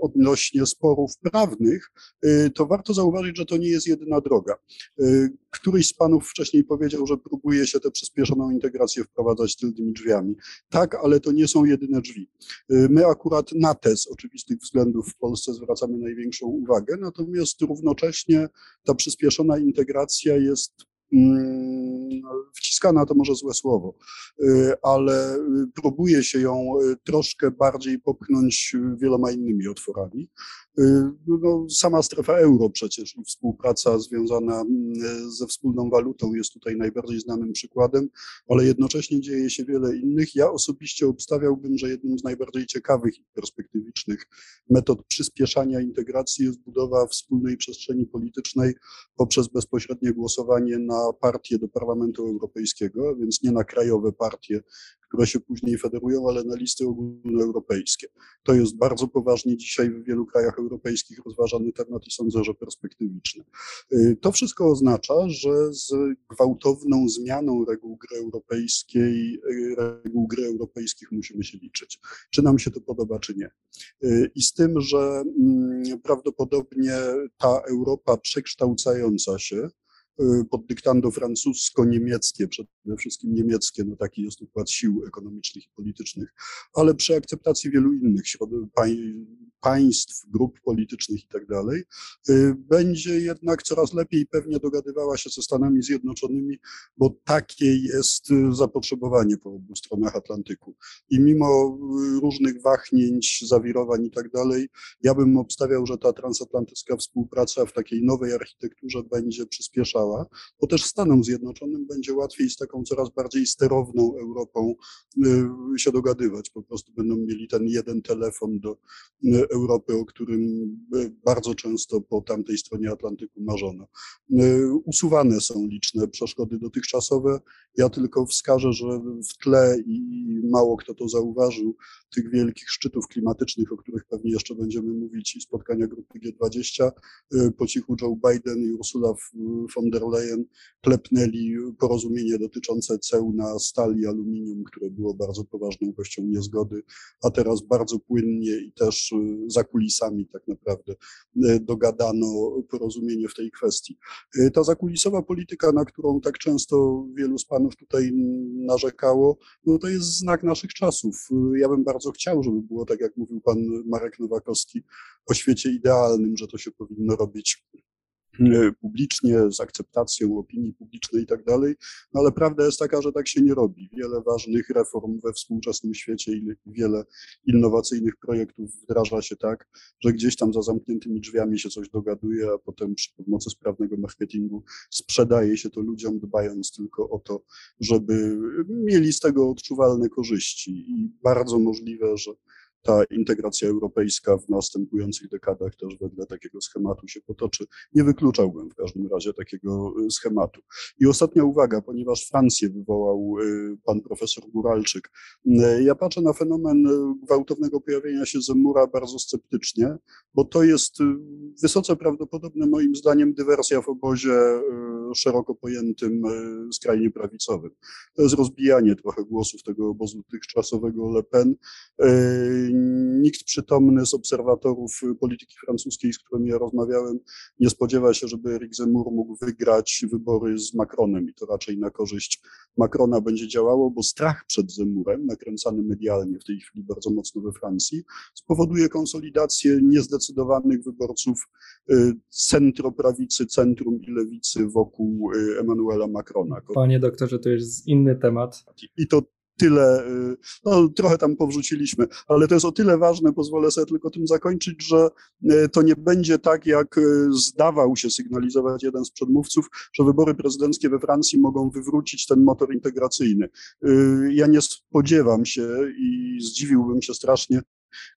odnośnie sporów prawnych, y, to warto zauważyć, że to nie jest jedyna droga. Y, któryś z panów wcześniej powiedział, że próbuje się tę przyspieszoną integrację wprowadzać tylnymi drzwiami. Tak, ale to nie są jedyne drzwi. Y, my akurat na te z oczywistych względów w Polsce zwracamy największą uwagę, natomiast równocześnie ta przyspieszona integracja jest wciskana to może złe słowo, y, ale y, próbuje się ją y, troszkę bardziej popchnąć wieloma innymi otworami. No, sama strefa euro przecież i współpraca związana mm, ze wspólną walutą jest tutaj najbardziej znanym przykładem, ale jednocześnie dzieje się wiele innych. Ja osobiście obstawiałbym, że jednym z najbardziej ciekawych i perspektywicznych metod przyspieszania integracji jest budowa wspólnej przestrzeni politycznej poprzez bezpośrednie głosowanie na partie do Parlamentu Europejskiego, więc nie na krajowe partie, które się później federują, ale na listy ogólnoeuropejskie. To jest bardzo poważnie dzisiaj w wielu krajach europejskich rozważany temat i sądzę, że perspektywiczny. Y, to wszystko oznacza, że z gwałtowną zmianą reguł gry europejskiej, y, reguł gry europejskich musimy się liczyć. Czy nam się to podoba, czy nie. Y, I z tym, że mm, prawdopodobnie ta Europa przekształcająca się, pod dyktando francusko-niemieckie, przede wszystkim niemieckie, no taki jest układ sił ekonomicznych i politycznych, ale przy akceptacji wielu innych państw, grup politycznych i tak y, będzie jednak coraz lepiej pewnie dogadywała się ze Stanami Zjednoczonymi, bo takie jest y, zapotrzebowanie po obu stronach Atlantyku. I mimo różnych wahnięć, zawirowań i tak ja bym obstawiał, że ta transatlantycka współpraca w takiej nowej architekturze będzie przyspieszała bo też Stanom Zjednoczonym będzie łatwiej z taką coraz bardziej sterowną Europą y, się dogadywać. Po prostu będą mieli ten jeden telefon do y, Europy, o którym bardzo często po tamtej stronie Atlantyku marzono. Usuwane są liczne przeszkody dotychczasowe. Ja tylko wskażę, że w tle i mało kto to zauważył, tych wielkich szczytów klimatycznych, o których pewnie jeszcze będziemy mówić, i spotkania grupy G20, po cichu Joe Biden i Ursula von der Leyen klepnęli porozumienie dotyczące ceł na stal i aluminium, które było bardzo poważną kwestią niezgody, a teraz bardzo płynnie i też za kulisami tak naprawdę dogadano porozumienie w tej kwestii. Ta zakulisowa polityka, na którą tak często wielu z panów tutaj narzekało, no to jest znak naszych czasów. Ja bym bardzo chciał, żeby było tak, jak mówił pan Marek Nowakowski, o świecie idealnym, że to się powinno robić E, publicznie, z akceptacją opinii publicznej i tak dalej, no ale prawda jest taka, że tak się nie robi. Wiele ważnych reform we współczesnym świecie i wiele innowacyjnych projektów wdraża się tak, że gdzieś tam za zamkniętymi drzwiami się coś dogaduje, a potem przy pomocy sprawnego marketingu sprzedaje się to ludziom, dbając tylko o to, żeby mieli z tego odczuwalne korzyści i bardzo możliwe, że ta integracja europejska w następujących dekadach też wedle takiego schematu się potoczy. Nie wykluczałbym w każdym razie takiego y, schematu. I ostatnia uwaga, ponieważ Francję wywołał y, pan profesor Guralczyk. Y, ja patrzę na fenomen gwałtownego pojawienia się Zemura bardzo sceptycznie, bo to jest wysoce prawdopodobne moim zdaniem dywersja w obozie szeroko pojętym skrajnie prawicowym. To jest rozbijanie trochę głosów tego obozu dotychczasowego Le Pen nikt przytomny z obserwatorów polityki francuskiej, z którymi ja rozmawiałem, nie spodziewa się, żeby Eric Zemmour mógł wygrać wybory z Macronem i to raczej na korzyść Macrona będzie działało, bo strach przed Zemmourem, nakręcany medialnie w tej chwili bardzo mocno we Francji, spowoduje konsolidację niezdecydowanych wyborców y, centroprawicy, centrum i lewicy wokół y, Emmanuela Macrona. Panie doktorze, to jest inny temat. I to tyle, y, no trochę tam powrzuciliśmy, ale to jest o tyle ważne, pozwolę sobie tylko tym zakończyć, że y, to nie będzie tak, jak y, zdawał się sygnalizować jeden z przedmówców, że wybory prezydenckie we Francji mogą wywrócić ten motor integracyjny. Ja nie spodziewam się i zdziwiłbym się strasznie,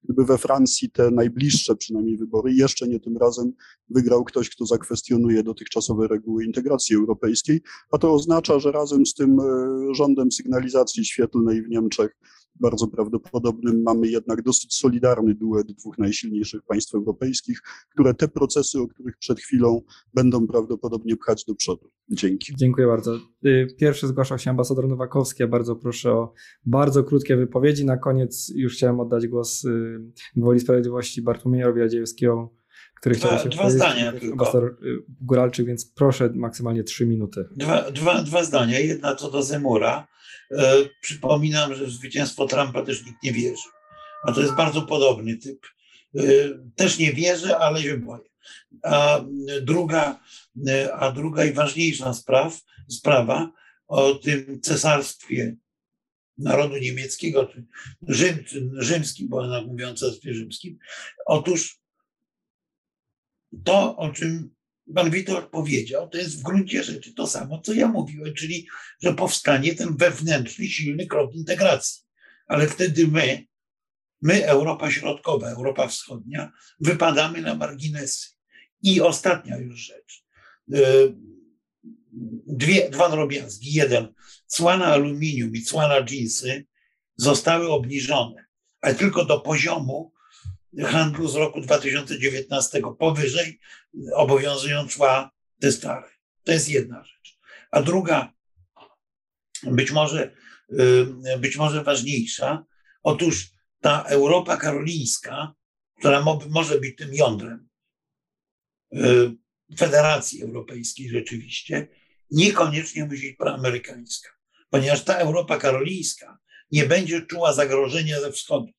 gdyby we Francji te najbliższe przynajmniej wybory, jeszcze nie tym razem, wygrał ktoś, kto zakwestionuje dotychczasowe reguły integracji europejskiej, a to oznacza, że razem z tym e, rządem sygnalizacji świetlnej w Niemczech bardzo prawdopodobnym mamy jednak dosyć solidarny duet dwóch najsilniejszych państw europejskich, które te procesy, o których przed chwilą będą prawdopodobnie pchać do przodu. Dzięki. Dziękuję bardzo. Y, pierwszy zgłaszał się ambasador Nowakowski, a bardzo proszę o bardzo krótkie wypowiedzi. Na koniec już chciałem oddać głos y, Woli Sprawiedliwości Bartłomiejowi Radziejewskiemu, który dwa, chciał się Dwa zdania tylko. Ambasador y, Góralczyk, więc proszę maksymalnie trzy minuty. Dwa, dwa, dwa zdania. Jedna co do Zemura przypominam, że w zwycięstwo Trumpa też nikt nie wierzy. A to jest bardzo podobny typ. E, też nie wierzę, ale się boję. A druga, e, a druga i ważniejsza spraw, sprawa o tym cesarstwie narodu niemieckiego, czy Rzym, rzymskim, bo ona mówi o cesarstwie rzymskim. Otóż to, o czym pan Witold powiedział, to jest w gruncie rzeczy to samo, co ja mówiłem, czyli że powstanie ten wewnętrzny, silny krok integracji. Ale wtedy my, my, Europa Środkowa, Europa Wschodnia, wypadamy na marginesy. I ostatnia już rzecz. E, dwie, dwa drobiazgi. Jeden, cła na aluminium i cła na dżinsy zostały obniżone, ale tylko do poziomu, handlu z roku 2019 powyżej obowiązują cła te stare. To jest jedna rzecz. A druga, być może, y, być może ważniejsza, otóż ta Europa karolińska, która może być tym jądrem y, Federacji Europejskiej rzeczywiście, niekoniecznie musi być proamerykańska, ponieważ ta Europa karolińska nie będzie czuła zagrożenia ze wschodu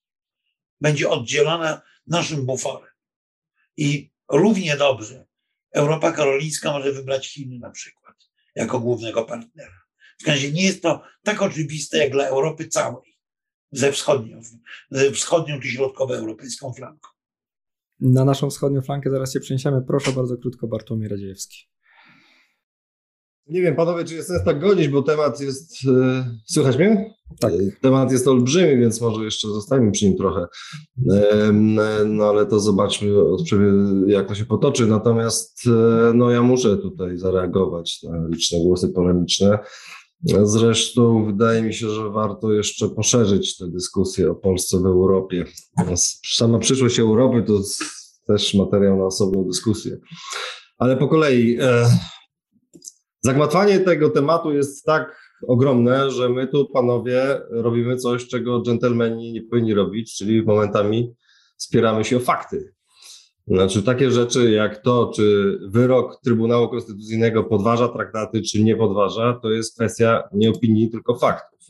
będzie oddzielona naszym buforem. I równie dobrze Europa Karolińska może wybrać Chiny na przykład jako głównego partnera. W razie nie jest to tak oczywiste jak dla Europy całej, ze wschodnią, ze wschodnią czy środkowoeuropejską flanką. Na naszą wschodnią flankę zaraz się przeniesiemy. Proszę bardzo krótko, Bartłomiej Radziejewski. Nie wiem, panowie, czy jest sens tak godzić, bo temat jest. E, słychać mnie? Tak. E, Temat jest olbrzymi, więc może jeszcze zostańmy przy nim trochę. No ale to zobaczmy, jak to się potoczy. Natomiast e, no, ja muszę tutaj zareagować na liczne głosy polemiczne. Zresztą wydaje mi się, że warto jeszcze poszerzyć tę dyskusję o Polsce w Europie. Sama przyszłość Europy to też materiał na osobną dyskusję. Ale po kolei. Zagmatwanie tego tematu jest tak ogromne, że my tu, panowie, robimy coś, czego dżentelmeni nie powinni robić, czyli momentami spieramy się o fakty. Znaczy takie rzeczy jak to, czy wyrok Trybunału Konstytucyjnego podważa traktaty, czy nie podważa, to jest kwestia nie opinii, tylko faktów.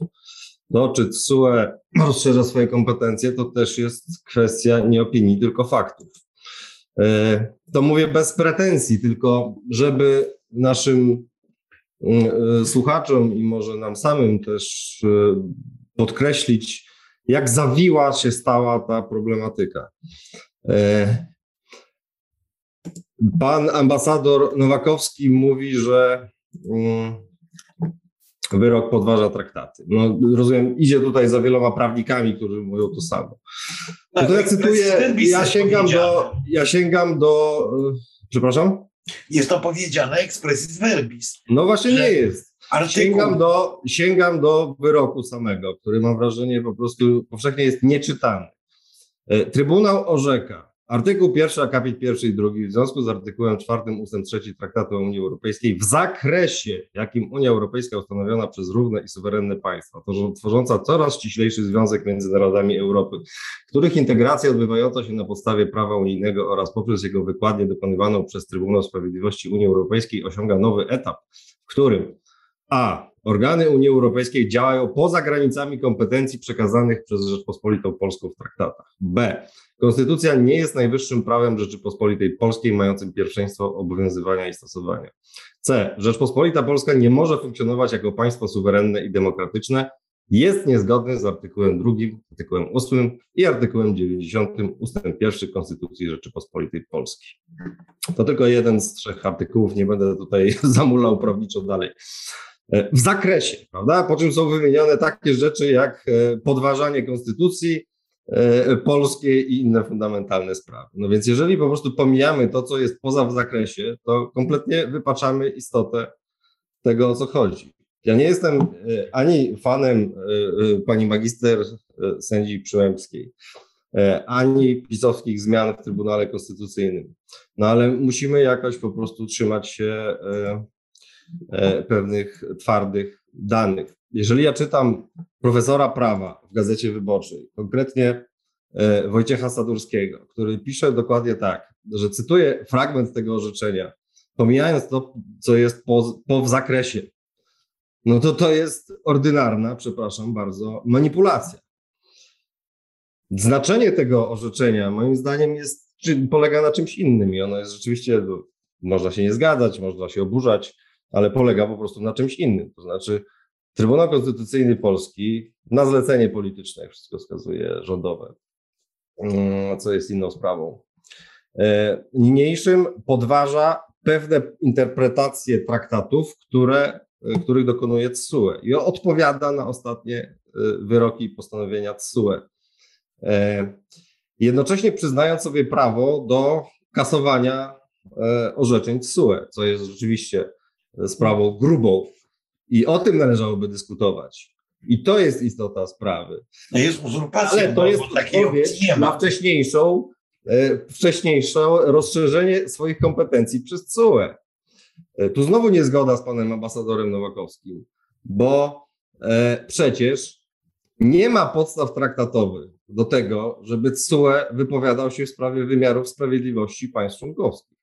To, czy TSUE rozszerza swoje kompetencje, to też jest kwestia nie opinii, tylko faktów. E, To mówię bez pretensji, tylko żeby naszym słuchaczom i może nam samym też e, podkreślić, jak zawiła się stała ta problematyka. E, Pan ambasador Nowakowski mówi, że mm, wyrok podważa traktaty. No, rozumiem, idzie tutaj za wieloma prawnikami, którzy mówią to samo. No to ja cytuję, ja sięgam do, ja sięgam do, e, przepraszam? Jest to powiedziane expressis verbis. No właśnie nie jest. Artykuł, Sięgam do, sięgam do wyroku samego, który mam wrażenie po prostu powszechnie jest nieczytany. E, Trybunał orzeka, artykuł 1, akapit 1 i 2 w związku z artykułem 4 ustęp 3 Traktatu o Unii Europejskiej w zakresie, jakim Unia Europejska ustanowiona przez równe i suwerenne państwa, to tworząca coraz ściślejszy związek między narodami Europy, których integracja odbywająca się na podstawie prawa unijnego oraz poprzez jego wykładnię dokonywaną przez Trybunał Sprawiedliwości Unii Europejskiej osiąga nowy etap, w którym a. Organy Unii Europejskiej działają poza granicami kompetencji przekazanych przez Rzeczpospolitą Polską w traktatach. B. Konstytucja nie jest najwyższym prawem Rzeczypospolitej Polskiej mającym pierwszeństwo obowiązywania i stosowania. C. Rzeczpospolita Polska nie może funkcjonować jako państwo suwerenne i demokratyczne. Jest niezgodny z artykułem 2, artykułem 8 i artykułem 90 ustęp 1 Konstytucji Rzeczypospolitej Polskiej. To tylko jeden z trzech artykułów, nie będę tutaj zamulał prawniczo dalej. E, w zakresie, prawda? Po czym są wymienione takie rzeczy jak e, podważanie konstytucji e, polskiej i inne fundamentalne sprawy. No więc jeżeli po prostu pomijamy to, co jest poza w zakresie, to kompletnie wypaczamy istotę tego, o co chodzi. Ja nie jestem ani fanem pani magister sędzi Przyłębskiej, ani pisowskich zmian w Trybunale Konstytucyjnym. No ale musimy jakoś po prostu trzymać się pewnych twardych danych. Jeżeli ja czytam profesora prawa w Gazecie Wyborczej, konkretnie e, Wojciecha Sadurskiego, który pisze dokładnie tak, że cytuję fragment tego orzeczenia, pomijając to, co jest po, po w zakresie, no to to jest ordynarna, przepraszam bardzo, manipulacja. Znaczenie tego orzeczenia, moim zdaniem, jest, polega na czymś innym i ono jest rzeczywiście, no, można się nie zgadzać, można się oburzać, ale polega po prostu na czymś innym. To znaczy, Trybunał Konstytucyjny Polski na zlecenie polityczne, jak wszystko wskazuje, rządowe, mm, co jest inną sprawą, e, niniejszym podważa pewne interpretacje traktatów, które, e, których dokonuje TSUE i odpowiada na ostatnie e, wyroki i postanowienia TSUE. E, Jednocześnie przyznając sobie prawo do kasowania orzeczeń TSUE, co jest rzeczywiście sprawą grubą i o tym należałoby dyskutować. I to jest istota sprawy. no jest uzurpacja, Ale to jest odpowiedź nie na wcześniejszą, e, wcześniejsze rozszerzenie swoich kompetencji przez CUE. E, Tu znowu niezgoda z panem ambasadorem Nowakowskim, bo e, przecież nie ma podstaw traktatowych do tego, żeby CUE wypowiadał się w sprawie wymiarów sprawiedliwości państw członkowskich.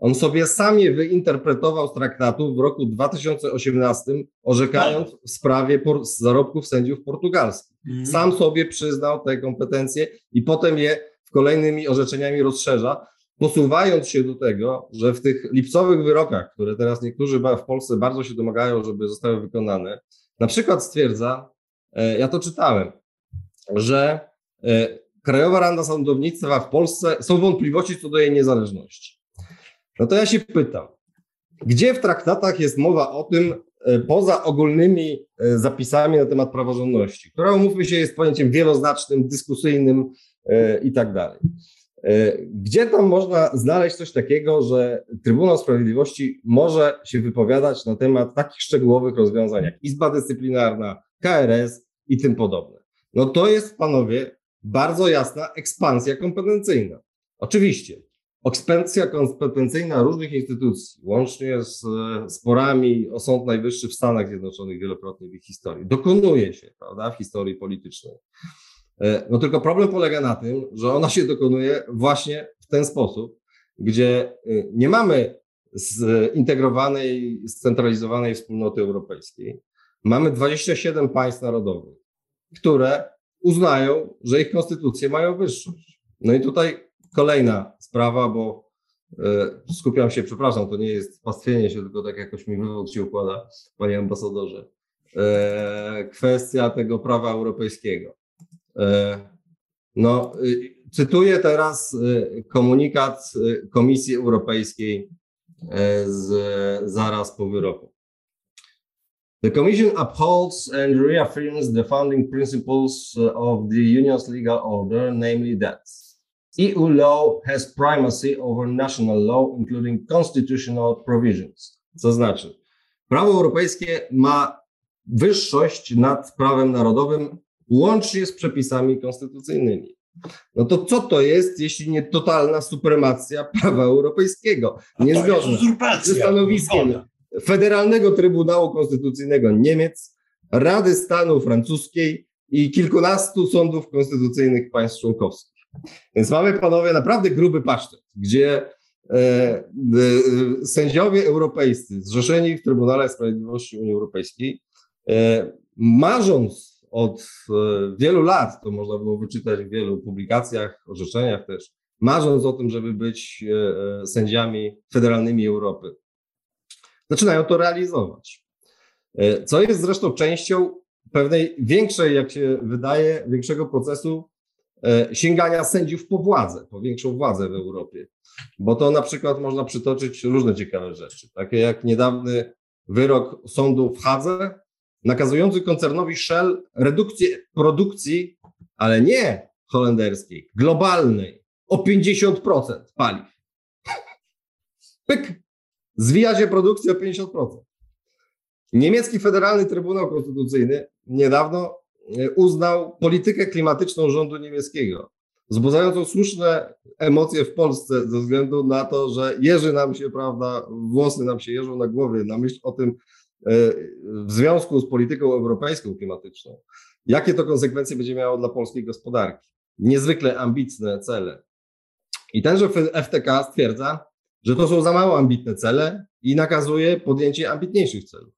On sobie sam je wyinterpretował z traktatu w roku 2018, orzekając w sprawie zarobków sędziów portugalskich Mhm. sam sobie przyznał te kompetencje i potem je w kolejnymi orzeczeniami rozszerza, posuwając się do tego, że w tych lipcowych wyrokach, które teraz niektórzy w Polsce bardzo się domagają, żeby zostały wykonane, na przykład stwierdza, e, ja to czytałem, że e, Krajowa Rada Sądownictwa w Polsce są wątpliwości co do jej niezależności. No to ja się pytam, Gdzie w traktatach jest mowa o tym, e, poza ogólnymi e, zapisami na temat praworządności, która, umówmy się, jest pojęciem wieloznacznym, dyskusyjnym e, i tak dalej. Gdzie tam można znaleźć coś takiego, że Trybunał Sprawiedliwości może się wypowiadać na temat takich szczegółowych rozwiązań jak Izba Dyscyplinarna, KRS i tym podobne? No to jest, panowie, bardzo jasna ekspansja kompetencyjna. Oczywiście, ekspansja kompetencyjna różnych instytucji, łącznie z sporami o Sąd Najwyższy w Stanach Zjednoczonych wielokrotnie w ich historii, dokonuje się, prawda, w historii politycznej. E, no tylko problem polega na tym, że ona się właśnie w ten sposób, gdzie y, nie mamy zintegrowanej, scentralizowanej wspólnoty europejskiej. Mamy 27 państw narodowych, które uznają, że ich konstytucje mają wyższość. No i tutaj kolejna sprawa, bo e, skupiam się, przepraszam, to nie jest pastwienie się, tylko tak jakoś mi wywód się układa, panie ambasadorze. E, kwestia tego prawa europejskiego. E, no, y, cytuję teraz komunikat Komisji Europejskiej z, zaraz po wyroku. The Commission upholds and reaffirms the founding principles of the Union's legal order, namely that EU law has primacy over national law, including constitutional provisions. Co znaczy, prawo europejskie ma wyższość nad prawem narodowym łącznie z przepisami konstytucyjnymi. No to co to jest, jeśli nie totalna supremacja prawa europejskiego? Niezgodna ze stanowiskiem Federalnego Trybunału Konstytucyjnego Niemiec, Rady Stanu Francuskiej i kilkunastu sądów konstytucyjnych państw członkowskich. Więc mamy, panowie, naprawdę gruby pasztet, gdzie e, e, sędziowie europejscy zrzeszeni w Trybunale Sprawiedliwości Unii Europejskiej, e, marząc od wielu lat, to można było wyczytać w wielu publikacjach, orzeczeniach też, marząc o tym, żeby być sędziami federalnymi Europy, zaczynają to realizować. Co jest zresztą częścią pewnej większej, jak się wydaje, większego procesu sięgania sędziów po władzę, po większą władzę w Europie. Bo to na przykład można przytoczyć różne ciekawe rzeczy, takie jak niedawny wyrok sądu w Hadze, nakazujący koncernowi Shell redukcję produkcji, ale nie holenderskiej, globalnej, o 50% paliw. Pyk! Zwija się produkcja o 50%. Niemiecki Federalny Trybunał Konstytucyjny niedawno e, uznał politykę klimatyczną rządu niemieckiego, wzbudzającą słuszne emocje w Polsce ze względu na to, że jeży nam się, prawda, włosy nam się jeżą na głowie na myśl o tym, E, w związku z polityką europejską klimatyczną, jakie to konsekwencje będzie miało dla polskiej gospodarki. Niezwykle ambitne cele. I tenże FTK stwierdza, że to są za mało ambitne cele i nakazuje podjęcie ambitniejszych celów.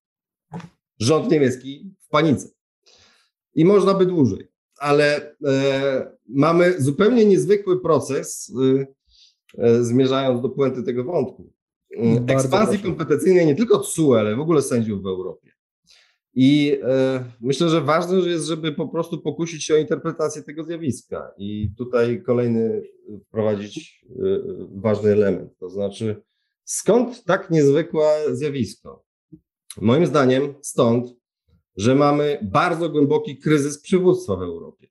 Rząd niemiecki w panice. I można by dłużej, ale e, mamy zupełnie niezwykły proces, e, e, zmierzając do puenty tego wątku. Mm, ekspansji proszę. kompetencyjnej nie tylko TSUE, ale w ogóle sędziów w Europie. I e, myślę, że ważne jest, żeby po prostu pokusić się o interpretację tego zjawiska. I tutaj kolejny wprowadzić e, ważny element, to znaczy skąd tak niezwykłe zjawisko? Moim zdaniem stąd, że mamy bardzo głęboki kryzys przywództwa w Europie.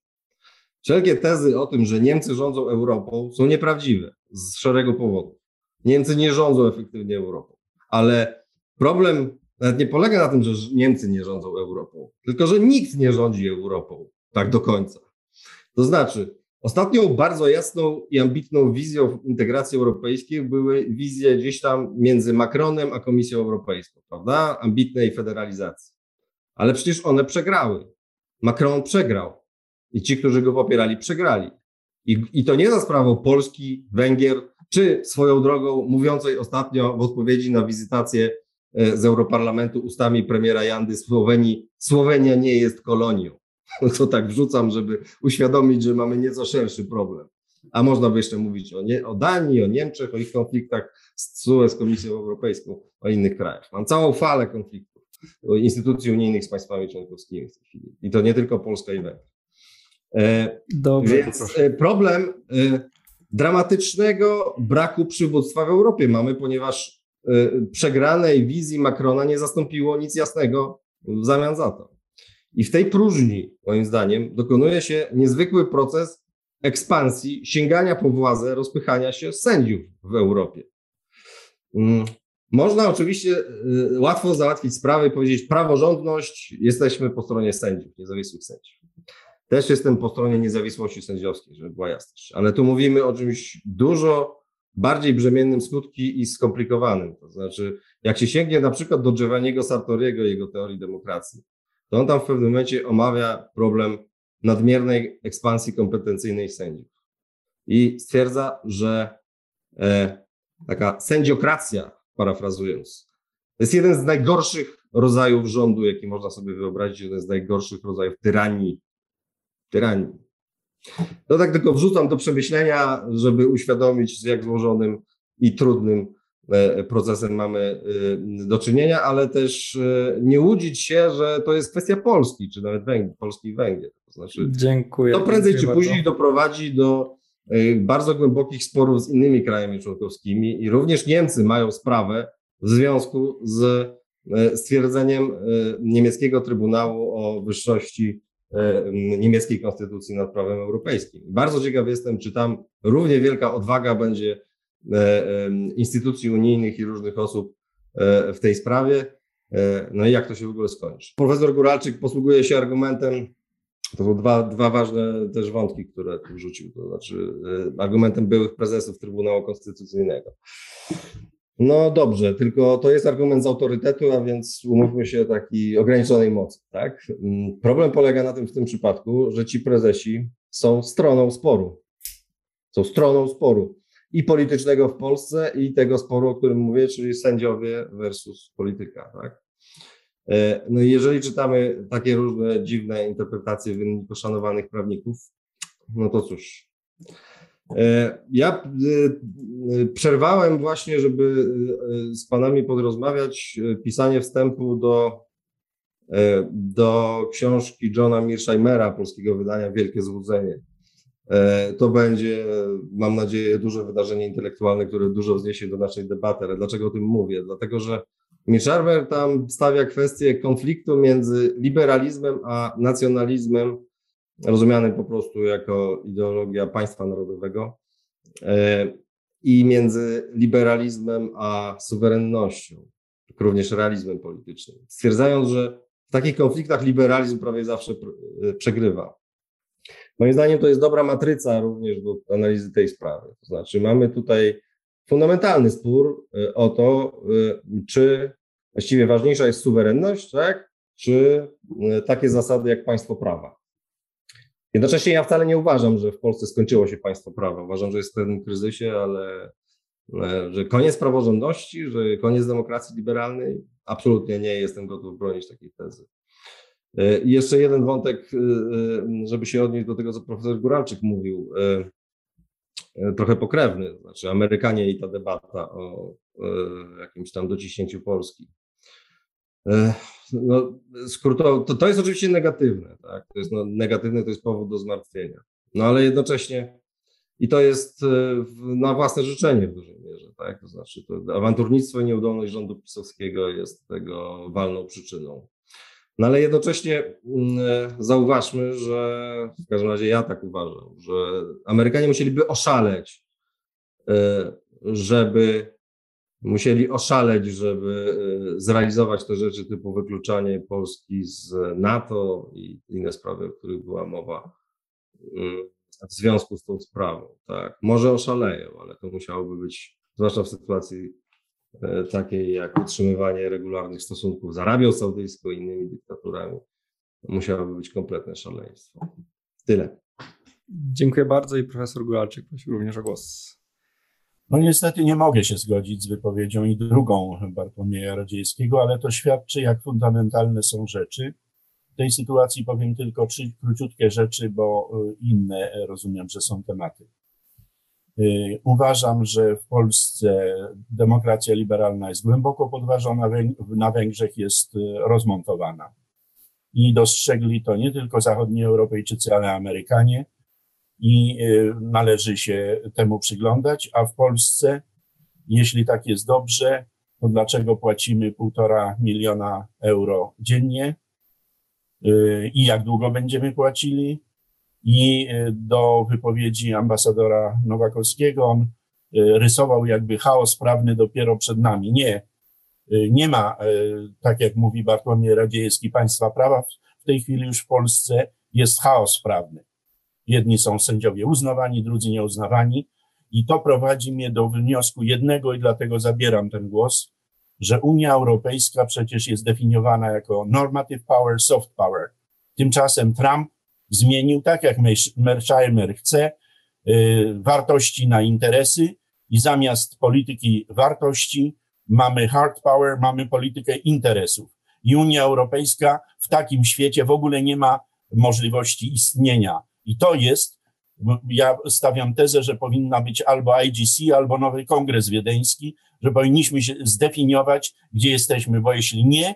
Wszelkie tezy o tym, że Niemcy rządzą Europą są nieprawdziwe z szeregu powodów. Niemcy nie rządzą efektywnie Europą. Ale problem nawet nie polega na tym, że Niemcy nie rządzą Europą, tylko że nikt nie rządzi Europą tak do końca. To znaczy, ostatnią bardzo jasną i ambitną wizją integracji europejskiej były wizje gdzieś tam między Macronem a Komisją Europejską, prawda? Ambitnej federalizacji. Ale przecież one przegrały. Macron przegrał. I ci, którzy go popierali, przegrali. I, I to nie za sprawą Polski, Węgier, czy swoją drogą mówiącej ostatnio w odpowiedzi na wizytację e, z Europarlamentu ustami premiera Jandy Słowenii, Słowenia nie jest kolonią. To tak wrzucam, żeby uświadomić, że mamy nieco szerszy problem. A można by jeszcze mówić o, nie, o Danii, o Niemczech, o ich konfliktach z z Komisją Europejską, o innych krajach. Mam całą falę konfliktów instytucji unijnych z państwami członkowskimi w tej chwili. I to nie tylko Polska i Węgry. E, Dobrze, Więc. E, problem dramatycznego braku przywództwa w Europie mamy, ponieważ przegranej wizji Macrona nie zastąpiło nic jasnego w zamian za to. I w tej próżni, moim zdaniem, dokonuje się niezwykły proces ekspansji, sięgania po władzę, rozpychania się sędziów w Europie. Można oczywiście y, łatwo załatwić sprawę i powiedzieć praworządność, jesteśmy po stronie sędziów, niezawisłych sędziów. Też jestem po stronie niezawisłości sędziowskiej, żeby była jasność. Ale tu mówimy o czymś dużo bardziej brzemiennym skutki i skomplikowanym. To znaczy, jak się sięgnie na przykład do Giovanniego Sartoriego jego teorii demokracji, to on tam w pewnym momencie omawia problem nadmiernej ekspansji kompetencyjnej sędziów. I stwierdza, że e, taka sędziokracja, parafrazując, to jest jeden z najgorszych rodzajów rządu, jaki można sobie wyobrazić, jeden z najgorszych rodzajów tyranii. Tyranii. To tak tylko wrzucam do przemyślenia, żeby uświadomić, z jak złożonym i trudnym e, procesem mamy e, do czynienia, ale też e, nie łudzić się, że to jest kwestia Polski, czy nawet Węgier, Polski i Węgier. To znaczy, Dziękuję. to prędzej czy później bardzo. doprowadzi do bardzo głębokich sporów z innymi krajami członkowskimi i również Niemcy mają sprawę w związku z stwierdzeniem niemieckiego Trybunału o wyższości niemieckiej konstytucji nad prawem europejskim. Bardzo ciekaw jestem, czy tam równie wielka odwaga będzie instytucji unijnych i różnych osób w tej sprawie. No i jak to się w ogóle skończy. Profesor Góralczyk posługuje się argumentem, to są dwa, dwa ważne też wątki, które tu wrzucił, to znaczy argumentem byłych prezesów Trybunału Konstytucyjnego. No dobrze, tylko to jest argument z autorytetu, a więc umówmy się takiej ograniczonej mocy. Tak? Problem polega na tym w tym przypadku, że ci prezesi są stroną sporu. Są stroną sporu i politycznego w Polsce, i tego sporu, o którym mówię, czyli sędziowie versus polityka. Tak? No i jeżeli czytamy takie różne dziwne interpretacje wyniku szanowanych prawników, no to cóż, ja przerwałem właśnie, żeby z panami podrozmawiać pisanie wstępu do, do książki Johna Mearsheimera, polskiego wydania Wielkie Złudzenie. To będzie, mam nadzieję, duże wydarzenie intelektualne, które dużo wzniesie do naszej debaty. Ale dlaczego o tym mówię? Dlatego, że Mearsheimer tam stawia kwestię konfliktu między liberalizmem a nacjonalizmem rozumiany po prostu jako ideologia państwa narodowego i między liberalizmem a suwerennością, również realizmem politycznym, stwierdzając, że w takich konfliktach liberalizm prawie zawsze przegrywa. Moim zdaniem to jest dobra matryca również do analizy tej sprawy. To znaczy mamy tutaj fundamentalny spór o to, czy właściwie ważniejsza jest suwerenność, tak, czy takie zasady jak państwo prawa. Jednocześnie ja wcale nie uważam, że w Polsce skończyło się państwo prawa. Uważam, że jest w pewnym kryzysie, ale że koniec praworządności, że koniec demokracji liberalnej, absolutnie nie jestem gotów bronić takiej tezy. I jeszcze jeden wątek, żeby się odnieść do tego, co profesor Góralczyk mówił, trochę pokrewny, znaczy Amerykanie i ta debata o jakimś tam dociśnięciu Polski. No, skrótowo, to, to jest oczywiście negatywne, tak? To jest no, negatywne, to jest powód do zmartwienia. No ale jednocześnie i to jest na własne życzenie w dużej mierze, tak? To znaczy, to awanturnictwo i nieudolność rządu pisowskiego jest tego walną przyczyną. No ale jednocześnie zauważmy, że w każdym razie ja tak uważam, że Amerykanie musieliby oszaleć, żeby musieli oszaleć, żeby zrealizować te rzeczy typu wykluczanie Polski z NATO i inne sprawy, o których była mowa w związku z tą sprawą. Tak, może oszaleją, ale to musiałoby być, zwłaszcza w sytuacji takiej jak utrzymywanie regularnych stosunków z Arabią Saudyjską i innymi dyktaturami, musiałoby być kompletne szaleństwo. Tyle. Dziękuję bardzo i profesor Góralczyk prosił również o głos. No niestety nie mogę się zgodzić z wypowiedzią i drugą Bartłomieja Radziejskiego, ale to świadczy, jak fundamentalne są rzeczy. W tej sytuacji powiem tylko trzy króciutkie rzeczy, bo inne rozumiem, że są tematy. Uważam, że w Polsce demokracja liberalna jest głęboko podważona, na Węgrzech jest rozmontowana. I dostrzegli to nie tylko zachodni Europejczycy, ale Amerykanie i należy się temu przyglądać, a w Polsce, jeśli tak jest dobrze, to dlaczego płacimy półtora miliona euro dziennie y, i jak długo będziemy płacili? I y, do wypowiedzi ambasadora Nowakowskiego on y, rysował jakby chaos prawny dopiero przed nami. Nie, nie ma, tak jak mówi Bartłomiej Radziejewski, państwa prawa. W tej chwili już w Polsce jest chaos prawny. Jedni są sędziowie uznawani, drudzy nieuznawani. I to prowadzi mnie do wniosku jednego i dlatego zabieram ten głos, że Unia Europejska przecież jest definiowana jako normative power, soft power. Tymczasem Trump zmienił, tak jak Mersheimer chce, y, wartości na interesy i zamiast polityki wartości mamy hard power, mamy politykę interesów. I Unia Europejska w takim świecie w ogóle nie ma możliwości istnienia. I to jest ja stawiam tezę, że powinna być albo IGC, albo nowy kongres wiedeński, że powinniśmy się zdefiniować, gdzie jesteśmy, bo jeśli nie,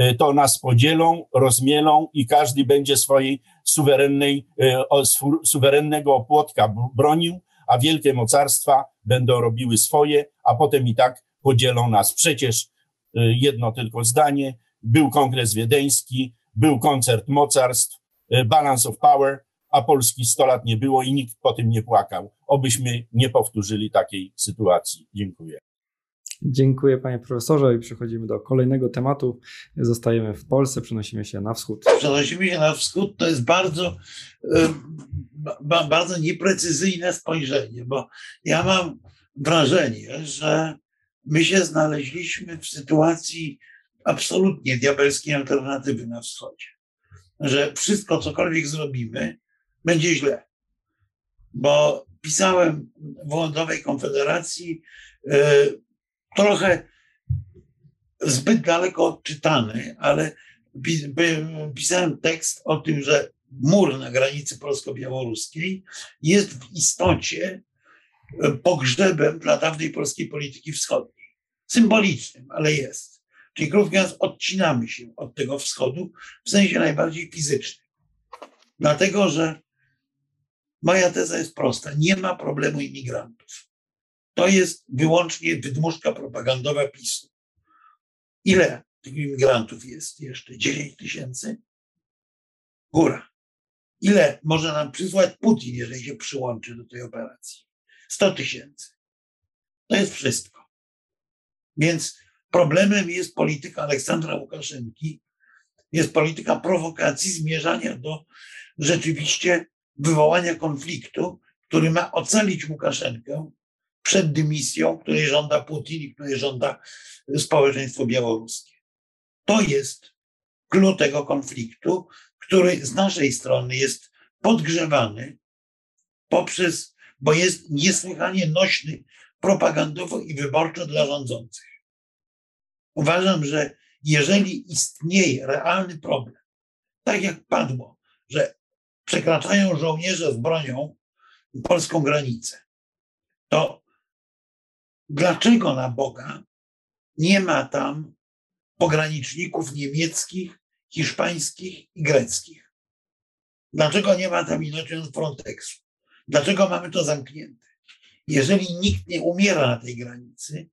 y, to nas podzielą, rozmielą i każdy będzie swojej suwerennej, y, suwerennego opłotka bronił, a wielkie mocarstwa będą robiły swoje, a potem i tak podzielą nas. Przecież y, jedno tylko zdanie, był kongres wiedeński, był koncert mocarstw, balance of power, a Polski 100 lat nie było i nikt po tym nie płakał. Obyśmy nie powtórzyli takiej sytuacji. Dziękuję. Dziękuję panie profesorze i przechodzimy do kolejnego tematu. Zostajemy w Polsce, przenosimy się na wschód. Przenosimy się na wschód, to jest bardzo, bardzo nieprecyzyjne spojrzenie, bo ja mam wrażenie, że my się znaleźliśmy w sytuacji absolutnie diabelskiej alternatywy na wschodzie. Że wszystko, cokolwiek zrobimy, będzie źle. Bo pisałem w Lądowej Konfederacji e, trochę zbyt daleko odczytany, ale pisałem tekst o tym, że mur na granicy polsko-białoruskiej jest w istocie e, pogrzebem dla dawnej polskiej polityki wschodniej. Symbolicznym, ale jest. Czyli krótko odcinamy się od tego wschodu w sensie najbardziej fizycznym. Dlatego, że Moja teza jest prosta. Nie ma problemu imigrantów. To jest wyłącznie wydmuszka propagandowa PiSu. Ile tych imigrantów jest jeszcze? 9 tysięcy? Góra. Ile może nam przysłać Putin, jeżeli się przyłączy do tej operacji? 100 tysięcy. To jest wszystko. Więc problemem jest polityka Aleksandra Łukaszenki, jest polityka prowokacji, zmierzania do rzeczywiście wywołania konfliktu, który ma ocalić Łukaszenkę przed dymisją, której żąda Putin i której żąda społeczeństwo białoruskie. To jest klucz tego konfliktu, który z naszej strony jest podgrzewany poprzez, bo jest niesłychanie nośny propagandowo i wyborczo dla rządzących. Uważam, że jeżeli istnieje realny problem, tak jak padło, że przekraczają żołnierze z bronią polską granicę, to dlaczego na Boga nie ma tam pograniczników niemieckich, hiszpańskich i greckich? Dlaczego nie ma tam inaczej Frontexu? Dlaczego mamy to zamknięte? Jeżeli nikt nie umiera na tej granicy,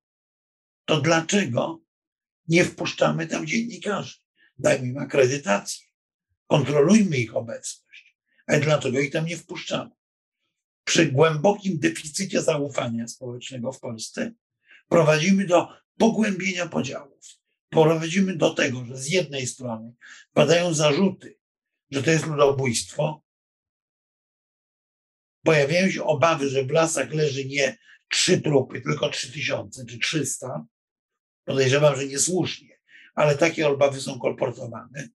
to dlaczego nie wpuszczamy tam dziennikarzy? Dajmy im akredytację, kontrolujmy ich obecność. Ale dlaczego ich tam nie wpuszczamy? Przy głębokim deficycie zaufania społecznego w Polsce prowadzimy do pogłębienia podziałów. Prowadzimy do tego, że z jednej strony padają zarzuty, że to jest ludobójstwo, pojawiają się obawy, że w lasach leży nie trzy trupy, tylko trzy tysiące czy trzysta. Podejrzewam, że niesłusznie, ale takie obawy są kolportowane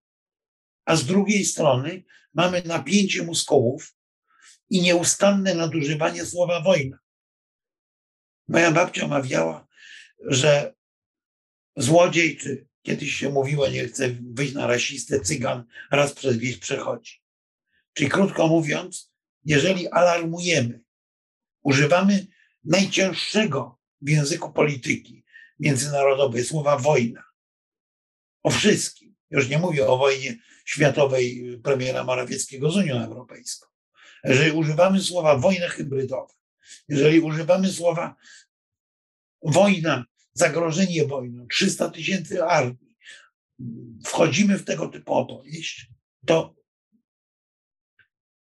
a z drugiej strony mamy napięcie muskułów i nieustanne nadużywanie słowa wojna. Moja babcia mawiała, że złodziej, czy kiedyś się mówiło, nie chce wyjść na rasistę, cygan raz przez wieś przechodzi. Czyli krótko mówiąc, jeżeli alarmujemy, używamy najcięższego w języku polityki międzynarodowej słowa wojna o wszystkim. Już nie mówię o wojnie światowej premiera Morawieckiego z Unią Europejską. Jeżeli używamy słowa wojna hybrydowa, jeżeli używamy słowa wojna zagrożenie wojną, 300 tysięcy armii, wchodzimy w tego typu opowieść, to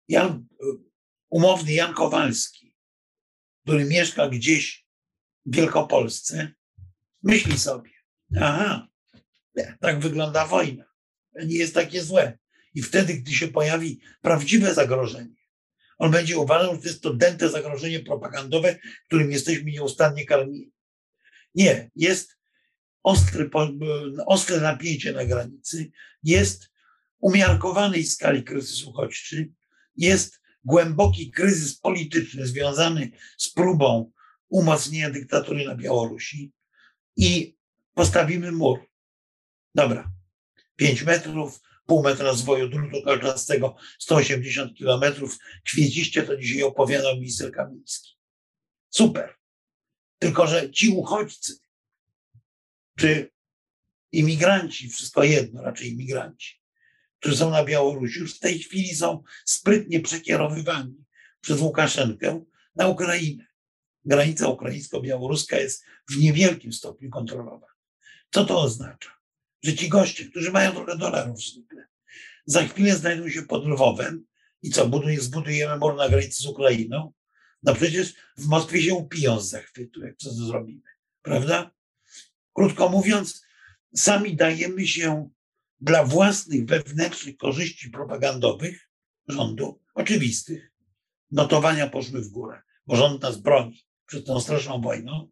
Jan, umowny Jan Kowalski, który mieszka gdzieś w Wielkopolsce, myśli sobie, aha, tak wygląda wojna, nie jest takie złe. I wtedy, gdy się pojawi prawdziwe zagrożenie, on będzie uważał, że to jest to dęte zagrożenie propagandowe, którym jesteśmy nieustannie karmieni. Nie, jest ostry, ostre napięcie na granicy, jest umiarkowanej skali kryzysu uchodźczy, jest głęboki kryzys polityczny związany z próbą umocnienia dyktatury na Białorusi i postawimy mur. Dobra, 5 metrów, pół metra rozwoju drutu kolczastego, 180 kilometrów. Kwieciście to dzisiaj opowiadał minister Kamiński. Super. Tylko, że ci uchodźcy, czy imigranci, wszystko jedno, raczej imigranci, którzy są na Białorusi, już w tej chwili są sprytnie przekierowywani przez Łukaszenkę na Ukrainę. Granica ukraińsko-białoruska jest w niewielkim stopniu kontrolowana. Co to oznacza? Że ci goście, którzy mają trochę dolarów zwykle, za chwilę znajdą się pod Lwowem i co, buduje, zbudujemy mur na granicy z Ukrainą? No przecież w Moskwie się upiją z zachwytu, jak to zrobimy, prawda? Krótko mówiąc, sami dajemy się dla własnych wewnętrznych korzyści propagandowych rządu, oczywistych, notowania poszły w górę, bo rząd nas broni przed tą straszną wojną.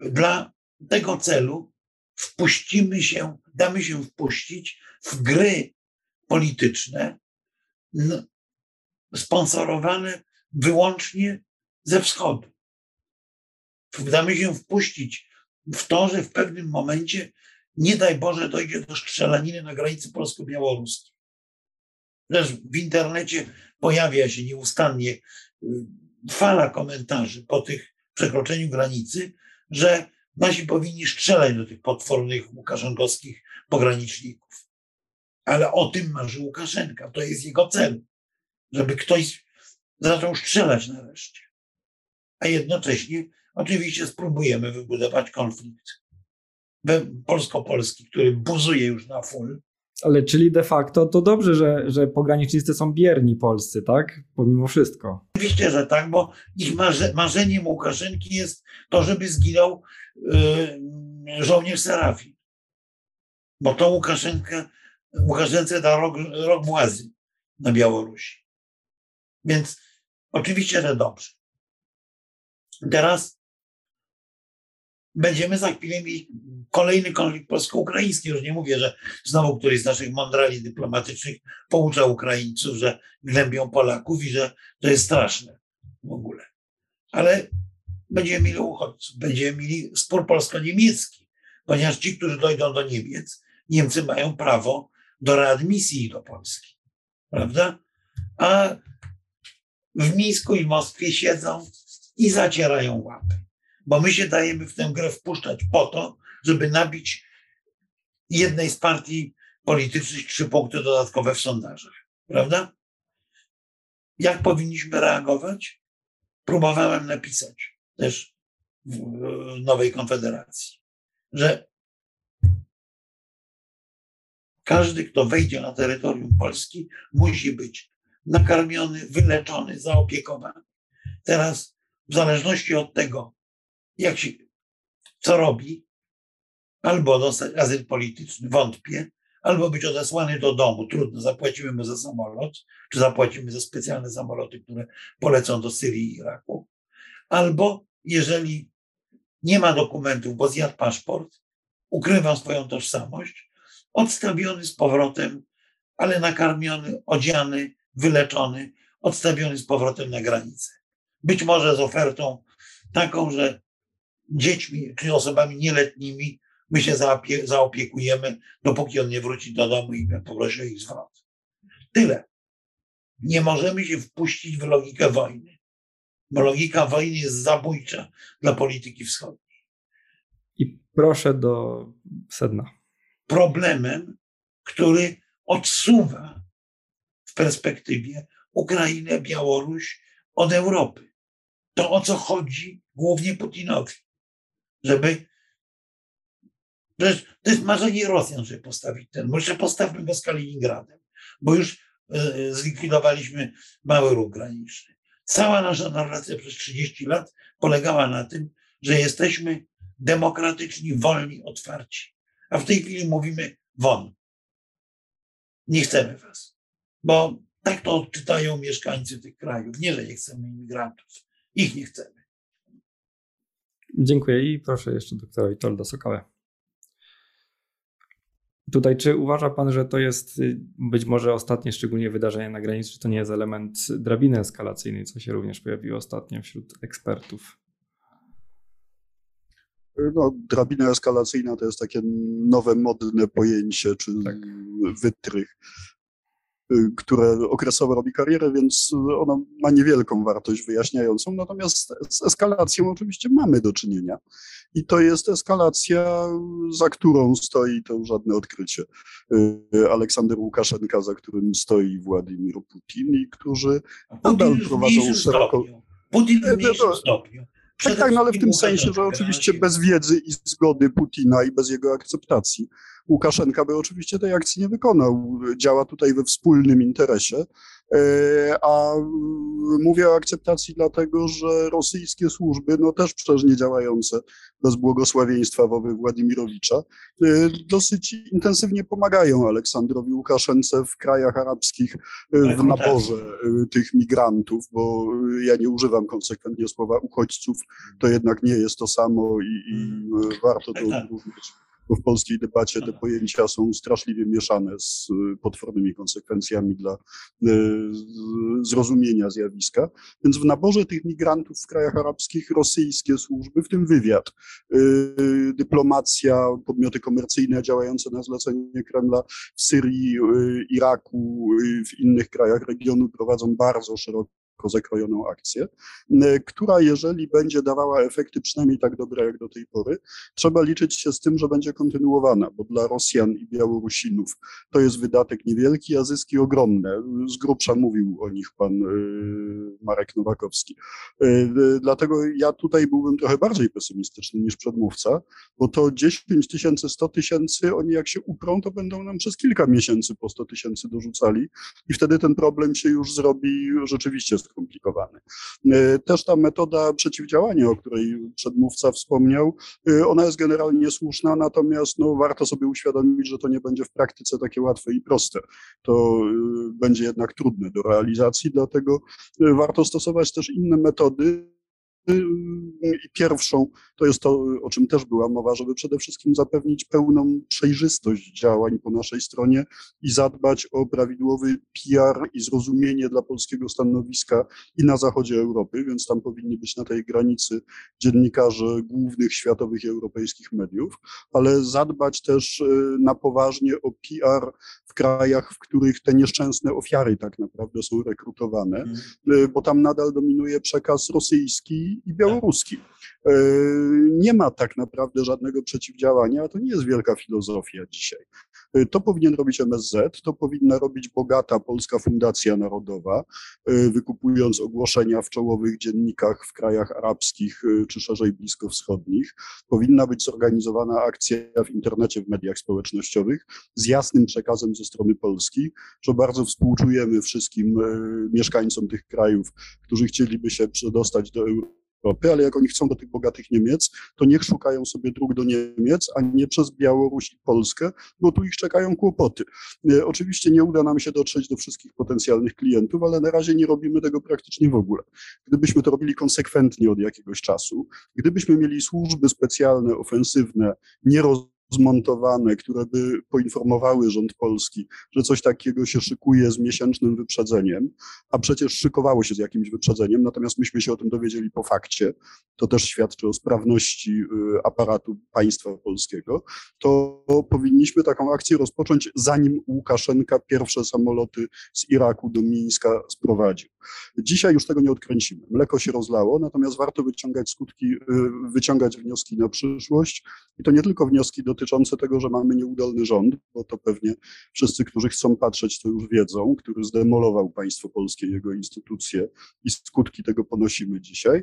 Dla tego celu wpuścimy się, damy się wpuścić w gry polityczne sponsorowane wyłącznie ze wschodu. Damy się wpuścić w to, że w pewnym momencie, nie daj Boże, dojdzie do strzelaniny na granicy polsko-białoruskiej. Też w internecie pojawia się nieustannie y, fala komentarzy po tych przekroczeniu granicy, że nasi powinni strzelać do tych potwornych łukaszenkowskich pograniczników. Ale o tym marzy Łukaszenka. To jest jego cel, żeby ktoś zaczął strzelać nareszcie. A jednocześnie oczywiście spróbujemy wybudować konflikt polsko-polski, który buzuje już na full. Ale czyli de facto to dobrze, że, że pogranicznicy są bierni polscy, tak? Pomimo wszystko. Oczywiście, że tak, bo ich marze, marzeniem Łukaszenki jest to, żeby zginął yy, żołnierz Serafin. Bo to Łukaszenka, Łukaszence da rok, rok władzy na Białorusi. Więc oczywiście, że dobrze. Teraz będziemy za chwilę mieli kolejny konflikt polsko-ukraiński. Już nie mówię, że znowu któryś z naszych mądrali dyplomatycznych poucza Ukraińców, że gnębią Polaków i że to jest straszne w ogóle. Ale będziemy mieli uchodźców, będziemy mieli spór polsko-niemiecki, ponieważ ci, którzy dojdą do Niemiec, Niemcy mają prawo do readmisji do Polski. Prawda? A w Mińsku i Moskwie siedzą i zacierają łapy. Bo my się dajemy w tę grę wpuszczać po to, żeby nabić jednej z partii politycznych trzy punkty dodatkowe w sondażach. Prawda? Jak powinniśmy reagować? Próbowałem napisać też w Nowej Konfederacji, że każdy, kto wejdzie na terytorium Polski, musi być nakarmiony, wyleczony, zaopiekowany. Teraz, w zależności od tego, jak się, co robi, albo dostać azyl polityczny, wątpię, albo być odesłany do domu, trudno, zapłacimy mu za samolot, czy zapłacimy za specjalne samoloty, które polecą do Syrii i Iraku, albo jeżeli nie ma dokumentów, bo zjadł paszport, ukrywa swoją tożsamość, odstawiony z powrotem, ale nakarmiony, odziany, wyleczony, odstawiony z powrotem na granicę. Być może z ofertą taką, że dziećmi czy osobami nieletnimi my się zaopie zaopiekujemy, dopóki on nie wróci do domu i poprosi o ich zwrot. Tyle. Nie możemy się wpuścić w logikę wojny, bo logika wojny jest zabójcza dla polityki wschodniej. I proszę do sedna. Problemem, który odsuwa w perspektywie Ukrainę, Białoruś od Europy. To o co chodzi głównie Putinowi. Żeby. To jest marzenie Rosjan, żeby postawić ten. Może postawmy go z Kaliningradem, bo już e, zlikwidowaliśmy mały ruch graniczny. Cała nasza narracja przez 30 lat polegała na tym, że jesteśmy demokratyczni, wolni, otwarci. A w tej chwili mówimy won. Nie chcemy was. Bo tak to odczytają mieszkańcy tych krajów. Nie, że nie chcemy imigrantów. Ich nie chcemy. Dziękuję i proszę jeszcze doktora Witolda Sokałę. Tutaj, czy uważa Pan, że to jest y, być może ostatnie szczególnie wydarzenie na granicy, czy to nie jest element drabiny eskalacyjnej, co się również pojawiło ostatnio wśród ekspertów? No, drabina eskalacyjna to jest takie nowe, modne pojęcie, czy Tak. wytrych, które okresowo robi karierę, więc ono ma niewielką wartość wyjaśniającą. Natomiast z eskalacją oczywiście mamy do czynienia. I to jest eskalacja, za którą stoi, to żadne odkrycie, y, Aleksander Łukaszenka, za którym stoi Władimir Putin i którzy nadal prowadzą szeroko. Putin w mniejszym stopniu. Tak, tak, no ale w tym sensie, że oczywiście bez wiedzy i zgody Putina i bez jego akceptacji Łukaszenka by oczywiście tej akcji nie wykonał. Działa tutaj we wspólnym interesie. E, A mm, mówię o akceptacji dlatego, że rosyjskie służby, no też przecież nie działające bez błogosławieństwa wowy Władimirowicza, e, dosyć intensywnie pomagają Aleksandrowi Łukaszence w krajach arabskich e, w naborze tych migrantów, bo ja nie używam konsekwentnie słowa uchodźców, to jednak nie jest to samo i, i e, warto to Tak, tak. Bo w polskiej debacie te pojęcia są straszliwie mieszane z e, potwornymi konsekwencjami dla z- zrozumienia zjawiska. Więc w naborze tych migrantów w krajach arabskich rosyjskie służby, w tym wywiad, e, dyplomacja, podmioty komercyjne działające na zlecenie Kremla w Syrii, Iraku, w innych krajach regionu prowadzą bardzo szeroko zakrojoną akcję, która jeżeli będzie dawała efekty przynajmniej tak dobre jak do tej pory, trzeba liczyć się z tym, że będzie kontynuowana, bo dla Rosjan i Białorusinów to jest wydatek niewielki, a zyski ogromne. Z grubsza mówił o nich pan y, Marek Nowakowski. Y, y, Dlatego ja tutaj byłbym trochę bardziej pesymistyczny niż przedmówca, bo to 10 tysięcy, 100 tysięcy, oni jak się uprą, to będą nam przez kilka miesięcy po 100 tysięcy dorzucali i wtedy ten problem się już zrobi rzeczywiście skomplikowany. E, Też ta metoda przeciwdziałania, o której przedmówca wspomniał, e, ona jest generalnie słuszna, natomiast no, warto sobie uświadomić, że to nie będzie w praktyce takie łatwe i proste. To e, będzie jednak trudne do realizacji, dlatego warto stosować też inne metody. E, I pierwszą. To jest to, o czym też była mowa, żeby przede wszystkim zapewnić pełną przejrzystość działań po naszej stronie i zadbać o prawidłowy PR i zrozumienie dla polskiego stanowiska i na zachodzie Europy, więc tam powinni być na tej granicy dziennikarze głównych światowych i europejskich mediów, ale zadbać też y, na poważnie o PR w krajach, w których te nieszczęsne ofiary tak naprawdę są rekrutowane, y, bo tam nadal dominuje przekaz rosyjski i białoruski. Y, Nie ma tak naprawdę żadnego przeciwdziałania, a to nie jest wielka filozofia dzisiaj. Y, To powinien robić MSZ, to powinna robić bogata Polska Fundacja Narodowa, y, wykupując ogłoszenia w czołowych dziennikach w krajach arabskich czy szerzej bliskowschodnich. Powinna być zorganizowana akcja w internecie, w mediach społecznościowych z jasnym przekazem ze strony Polski, że bardzo współczujemy wszystkim mieszkańcom tych krajów, którzy chcieliby się przedostać do Europy. Ale jak oni chcą do tych bogatych Niemiec, to niech szukają sobie dróg do Niemiec, a nie przez Białoruś i Polskę, bo tu ich czekają kłopoty. E, Oczywiście nie uda nam się dotrzeć do wszystkich potencjalnych klientów, ale na razie nie robimy tego praktycznie w ogóle. Gdybyśmy to robili konsekwentnie od jakiegoś czasu, gdybyśmy mieli służby specjalne, ofensywne, nierozmontowane, które by poinformowały rząd polski, że coś takiego się szykuje z miesięcznym wyprzedzeniem, a przecież szykowało się z jakimś wyprzedzeniem, natomiast myśmy się o tym dowiedzieli po fakcie, to też świadczy o sprawności y, aparatu państwa polskiego, to powinniśmy taką akcję rozpocząć, zanim Łukaszenka pierwsze samoloty z Iraku do Mińska sprowadził. Dzisiaj już tego nie odkręcimy. Mleko się rozlało, natomiast warto wyciągać skutki, y, wyciągać wnioski na przyszłość i to nie tylko wnioski dotyczące dotyczące tego, że mamy nieudolny rząd, bo to pewnie wszyscy, którzy chcą patrzeć, to już wiedzą, który zdemolował państwo polskie, jego instytucje i skutki tego ponosimy dzisiaj,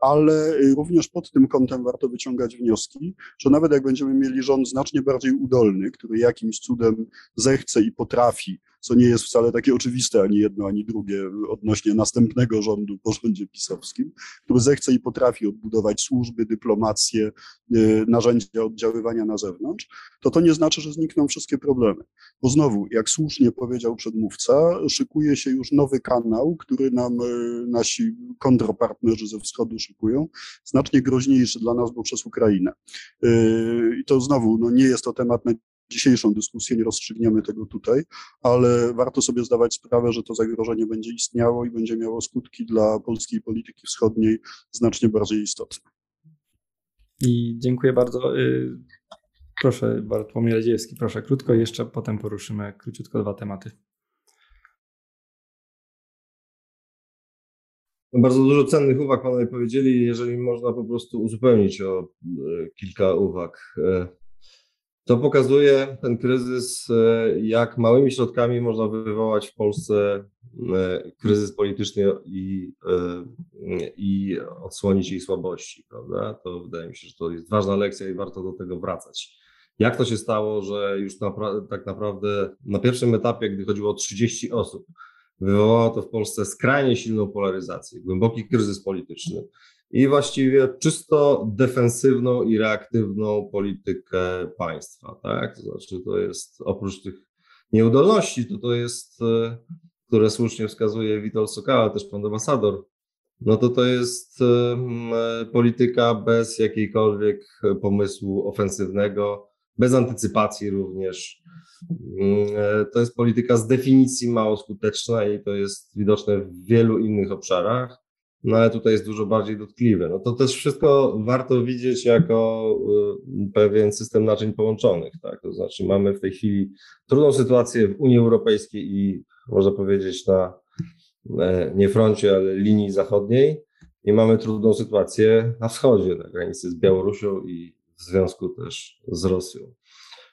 ale również pod tym kątem warto wyciągać wnioski, że nawet jak będziemy mieli rząd znacznie bardziej udolny, który jakimś cudem zechce i potrafi co nie jest wcale takie oczywiste, ani jedno, ani drugie, odnośnie następnego rządu po rządzie pisowskim, który zechce i potrafi odbudować służby, dyplomację, y, narzędzia oddziaływania na zewnątrz, to to nie znaczy, że znikną wszystkie problemy. Bo znowu, jak słusznie powiedział przedmówca, szykuje się już nowy kanał, który nam y, nasi kontropartnerzy ze wschodu szykują, znacznie groźniejszy dla nas, bo przez Ukrainę. Y, I to znowu, no nie jest to temat na dzisiejszą dyskusję, nie rozstrzygniemy tego tutaj, ale warto sobie zdawać sprawę, że to zagrożenie będzie istniało i będzie miało skutki dla polskiej polityki wschodniej znacznie bardziej istotne. I dziękuję bardzo. Y, proszę, Bartłomiej Radziejewski, proszę krótko, jeszcze potem poruszymy króciutko dwa tematy. No, bardzo dużo cennych uwag panowie powiedzieli, jeżeli można po prostu uzupełnić o e, kilka uwag. To pokazuje ten kryzys, e, jak małymi środkami można wywołać w Polsce e, kryzys polityczny i, e, i odsłonić jej słabości, prawda? To wydaje mi się, że to jest ważna lekcja i warto do tego wracać. Jak to się stało, że już napra- tak naprawdę na pierwszym etapie, gdy chodziło o 30 osób, wywołało to w Polsce skrajnie silną polaryzację, głęboki kryzys polityczny i właściwie czysto defensywną i reaktywną politykę państwa. Tak? To znaczy, to jest oprócz tych nieudolności, to to jest, e, które słusznie wskazuje Witold Sokała, też pan ambasador, no to to jest e, polityka bez jakiejkolwiek pomysłu ofensywnego, bez antycypacji również. E, to jest polityka z definicji mało skuteczna i to jest widoczne w wielu innych obszarach no ale tutaj jest dużo bardziej dotkliwe. No to też wszystko warto widzieć jako y, pewien system naczyń połączonych, tak? To znaczy mamy w tej chwili trudną sytuację w Unii Europejskiej i można powiedzieć na e, nie froncie, ale linii zachodniej i mamy trudną sytuację na wschodzie, na granicy z Białorusią i w związku też z Rosją.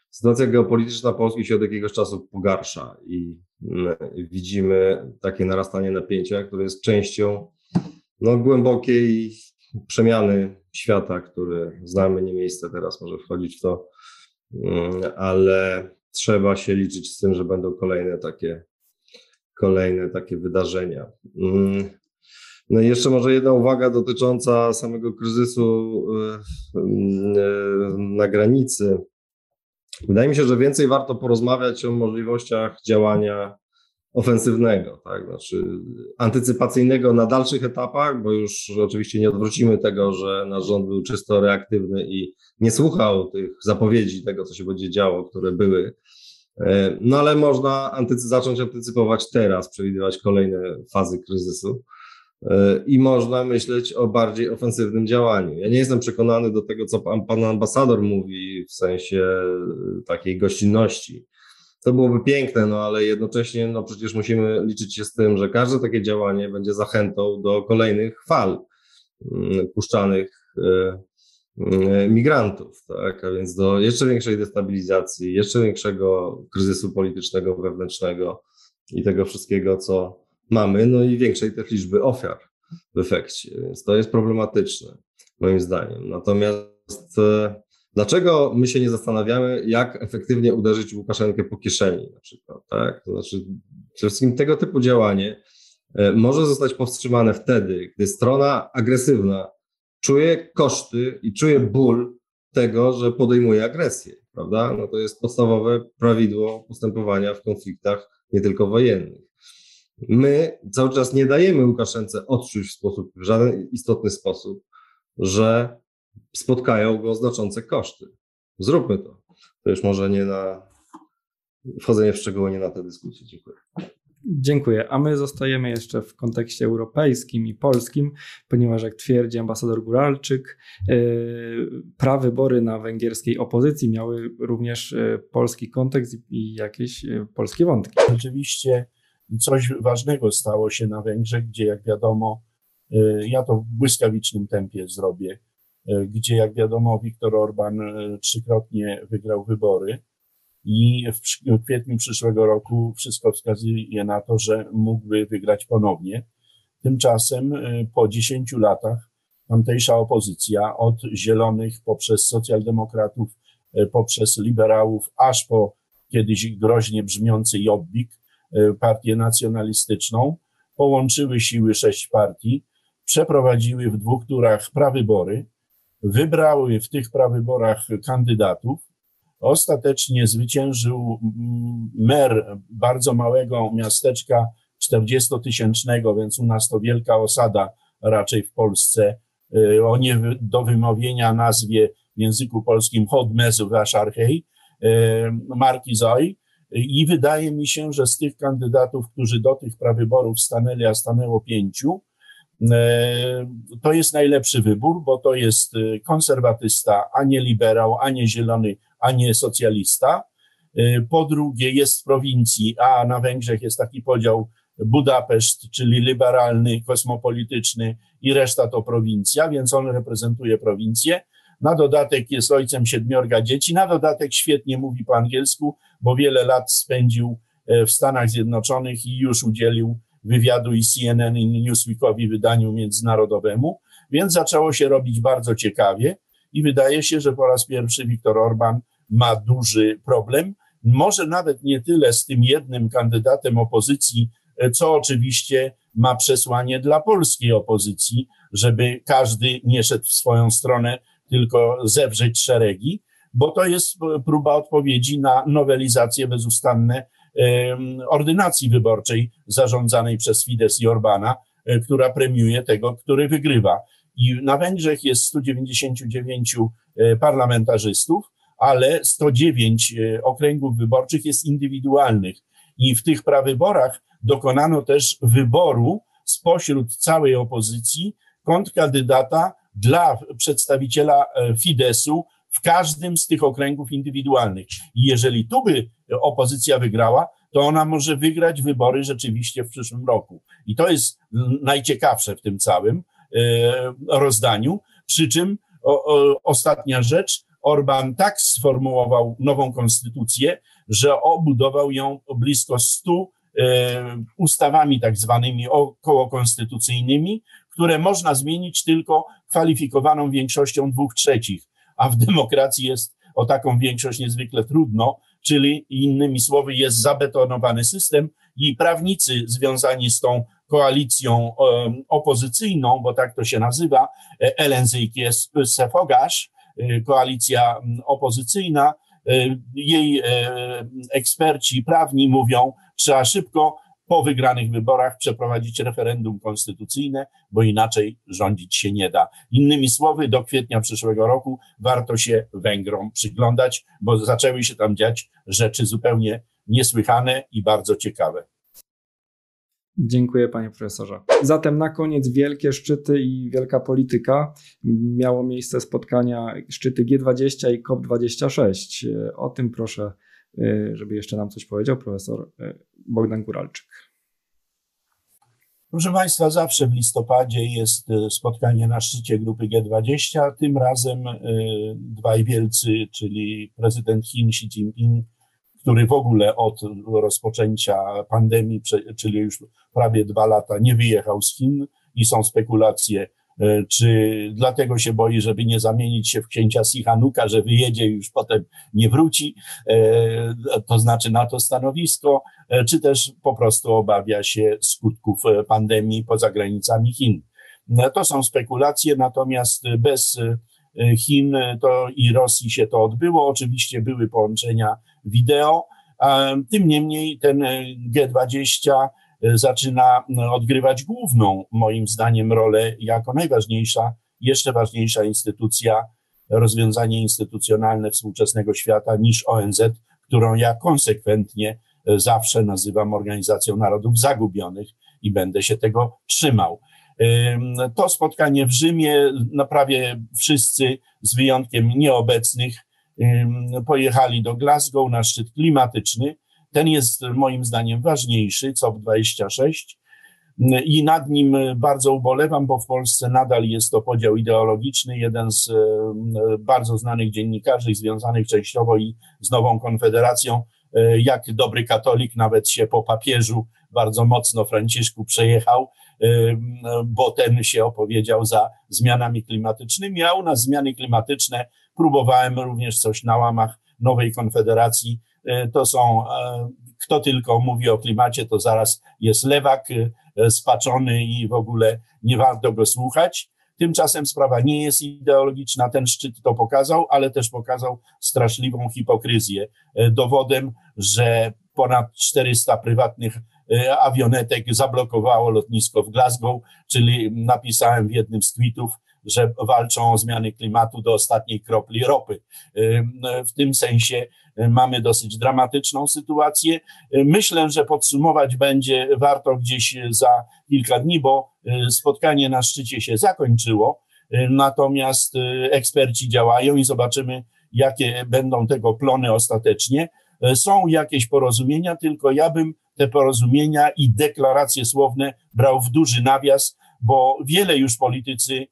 Sytuacja geopolityczna Polski się od jakiegoś czasu pogarsza i mm, widzimy takie narastanie napięcia, które jest częścią no, głębokiej przemiany świata, który znamy, nie miejsce teraz może wchodzić w to, mm, ale trzeba się liczyć z tym, że będą kolejne takie, kolejne takie wydarzenia. Mm. No i jeszcze może jedna uwaga dotycząca samego kryzysu y, y, na granicy. Wydaje mi się, że więcej warto porozmawiać o możliwościach działania ofensywnego, tak, znaczy antycypacyjnego na dalszych etapach, bo już oczywiście nie odwrócimy tego, że nasz rząd był czysto reaktywny i nie słuchał tych zapowiedzi tego, co się będzie działo, które były. E, no ale można antycy zacząć antycypować teraz, przewidywać kolejne fazy kryzysu e, i można myśleć o bardziej ofensywnym działaniu. Ja nie jestem przekonany do tego, co pan, pan ambasador mówi w sensie takiej gościnności to byłoby piękne, no ale jednocześnie no przecież musimy liczyć się z tym, że każde takie działanie będzie zachętą do kolejnych fal mm, puszczanych e, mm, migrantów, tak? a więc do jeszcze większej destabilizacji, jeszcze większego kryzysu politycznego, wewnętrznego i tego wszystkiego, co mamy, no i większej też liczby ofiar w efekcie, więc to jest problematyczne moim zdaniem. Natomiast e, Dlaczego my się nie zastanawiamy, jak efektywnie uderzyć Łukaszenkę po kieszeni na przykład, tak? To znaczy, przede wszystkim tego typu działanie e, może zostać powstrzymane wtedy, gdy strona agresywna czuje koszty i czuje ból tego, że podejmuje agresję, prawda? No to jest podstawowe prawidło postępowania w konfliktach nie tylko wojennych. My cały czas nie dajemy Łukaszence odczuć w sposób, w żaden istotny sposób, że spotkają go znaczące koszty. Zróbmy to. To już może nie na wchodzenie w szczegóły, nie na tę dyskusję. Dziękuję. Dziękuję. A my zostajemy jeszcze w kontekście europejskim i polskim, ponieważ jak twierdzi ambasador Guralczyk, yy, prawybory na węgierskiej opozycji miały również yy, polski kontekst i jakieś yy, polskie wątki. Oczywiście coś ważnego stało się na Węgrzech, gdzie jak wiadomo, ja to w błyskawicznym tempie zrobię gdzie, jak wiadomo, Viktor Orban trzykrotnie wygrał wybory. I w kwietniu przyszłego roku wszystko wskazuje na to, że mógłby wygrać ponownie. Tymczasem po 10 latach tamtejsza opozycja od zielonych poprzez socjaldemokratów, poprzez liberałów, aż po kiedyś groźnie brzmiący Jobbik, e, partię nacjonalistyczną, połączyły siły sześć partii, przeprowadziły w dwóch turach prawybory, wybrały w tych prawyborach kandydatów. Ostatecznie zwyciężył mm, mer bardzo małego miasteczka 40-tysięcznego, więc u nas to wielka osada raczej w Polsce, e, o nie do wymówienia nazwie w języku polskim Chodmezu Waszarchej, marki ZOI. I wydaje mi się, że z tych kandydatów, którzy do tych prawyborów stanęli, a stanęło pięciu, to jest najlepszy wybór, bo to jest y, konserwatysta, a nie liberał, a nie zielony, a nie socjalista. Y, po drugie, jest z prowincji, a na Węgrzech jest taki podział Budapeszt, czyli liberalny, kosmopolityczny i reszta to prowincja, więc on reprezentuje prowincję. Na dodatek jest ojcem siedmiorga dzieci, na dodatek świetnie mówi po angielsku, bo wiele lat spędził e, w Stanach Zjednoczonych i już udzielił wywiadu i CNN i Newsweekowi wydaniu międzynarodowemu, więc zaczęło się robić bardzo ciekawie i wydaje się, że po raz pierwszy Viktor Orban ma duży problem. Może nawet nie tyle z tym jednym kandydatem opozycji, e, co oczywiście ma przesłanie dla polskiej opozycji, żeby każdy nie szedł w swoją stronę, tylko zewrzeć szeregi, bo to jest próba odpowiedzi na nowelizację bezustanne ordynacji wyborczej zarządzanej przez Fidesz i Orbana, e, która premiuje tego, który wygrywa. I na Węgrzech jest 199 e, parlamentarzystów, ale 109 e, okręgów wyborczych jest indywidualnych. I w tych prawyborach dokonano też wyboru spośród całej opozycji kontrkandydata dla przedstawiciela Fidesu w każdym z tych okręgów indywidualnych. I jeżeli tu by opozycja wygrała, to ona może wygrać wybory rzeczywiście w przyszłym roku. I to jest najciekawsze w tym całym e, rozdaniu. Przy czym o, o, ostatnia rzecz, Orban tak sformułował nową konstytucję, że obudował ją blisko stu e, ustawami tak zwanymi okołokonstytucyjnymi, które można zmienić tylko kwalifikowaną większością dwóch trzecich, a w demokracji jest o taką większość niezwykle trudno, czyli innymi słowy jest zabetonowany system i prawnicy związani z tą koalicją opozycyjną, bo tak to się nazywa, jest Sefogasz, koalicja opozycyjna, e, jej e, eksperci prawni mówią, trzeba szybko po wygranych wyborach przeprowadzić referendum konstytucyjne, bo inaczej rządzić się nie da. Innymi słowy, do kwietnia przyszłego roku warto się Węgrom przyglądać, bo zaczęły się tam dziać rzeczy zupełnie niesłychane i bardzo ciekawe. Dziękuję panie profesorze. Zatem na koniec wielkie szczyty i wielka polityka. Miało miejsce spotkania szczyty G20 i COP26. O tym proszę żeby jeszcze nam coś powiedział profesor y, Bogdan Guralczyk. Proszę Państwa, zawsze w listopadzie jest y, spotkanie na szczycie grupy G20. Tym razem dwaj wielcy, czyli prezydent Chin Xi Jinping, który w ogóle od rozpoczęcia pandemii, czyli już prawie dwa lata, nie wyjechał z Chin i są spekulacje, czy dlatego się boi, żeby nie zamienić się w księcia Sihanuka, że wyjedzie i już potem nie wróci, e, to znaczy na to stanowisko, e, czy też po prostu obawia się skutków pandemii poza granicami Chin. To są spekulacje, natomiast bez Chin to i Rosji się to odbyło. Oczywiście były połączenia wideo. Tym niemniej ten G20 zaczyna odgrywać główną, moim zdaniem, rolę jako najważniejsza, jeszcze ważniejsza instytucja, rozwiązanie instytucjonalne współczesnego świata niż ONZ, którą ja konsekwentnie zawsze nazywam Organizacją Narodów Zagubionych i będę się tego trzymał. To spotkanie w Rzymie, no prawie wszyscy, z wyjątkiem nieobecnych, pojechali do Glasgow na szczyt klimatyczny, ten jest moim zdaniem ważniejszy, COP26, i nad nim bardzo ubolewam, bo w Polsce nadal jest to podział ideologiczny. Jeden z bardzo znanych dziennikarzy, związanych częściowo i z nową Konfederacją, jak dobry katolik, nawet się po papieżu bardzo mocno Franciszku przejechał, bo ten się opowiedział za zmianami klimatycznymi, a u nas zmiany klimatyczne próbowałem również coś na łamach nowej Konfederacji. To są, kto tylko mówi o klimacie, to zaraz jest lewak spaczony i w ogóle nie warto go słuchać. Tymczasem sprawa nie jest ideologiczna, ten szczyt to pokazał, ale też pokazał straszliwą hipokryzję. Dowodem, że ponad 400 prywatnych E, awionetek zablokowało lotnisko w Glasgow, czyli napisałem w jednym z tweetów, że walczą o zmiany klimatu do ostatniej kropli ropy. W tym sensie e, mamy dosyć dramatyczną sytuację. Myślę, że podsumować będzie warto gdzieś za kilka dni, bo spotkanie na szczycie się zakończyło, natomiast eksperci działają i zobaczymy, jakie będą tego plony ostatecznie. Są jakieś porozumienia, tylko ja bym te porozumienia i deklaracje słowne brał w duży nawias, bo wiele już politycy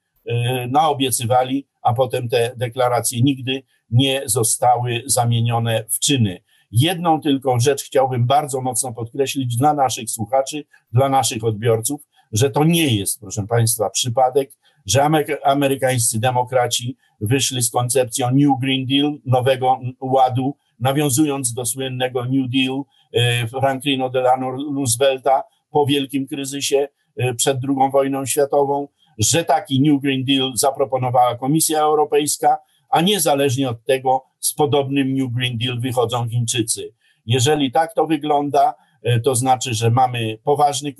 naobiecywali, a potem te deklaracje nigdy nie zostały zamienione w czyny. Jedną tylko rzecz chciałbym bardzo mocno podkreślić dla naszych słuchaczy, dla naszych odbiorców, że to nie jest, proszę Państwa, przypadek, że amerykańscy demokraci wyszli z koncepcją New Green Deal, nowego ładu, nawiązując do słynnego New Deal e, Franklina Delano Roosevelta po wielkim kryzysie e, przed II wojną światową, że taki New Green Deal zaproponowała Komisja Europejska, a niezależnie od tego z podobnym New Green Deal wychodzą Chińczycy. Jeżeli tak to wygląda, e, to znaczy, że mamy poważny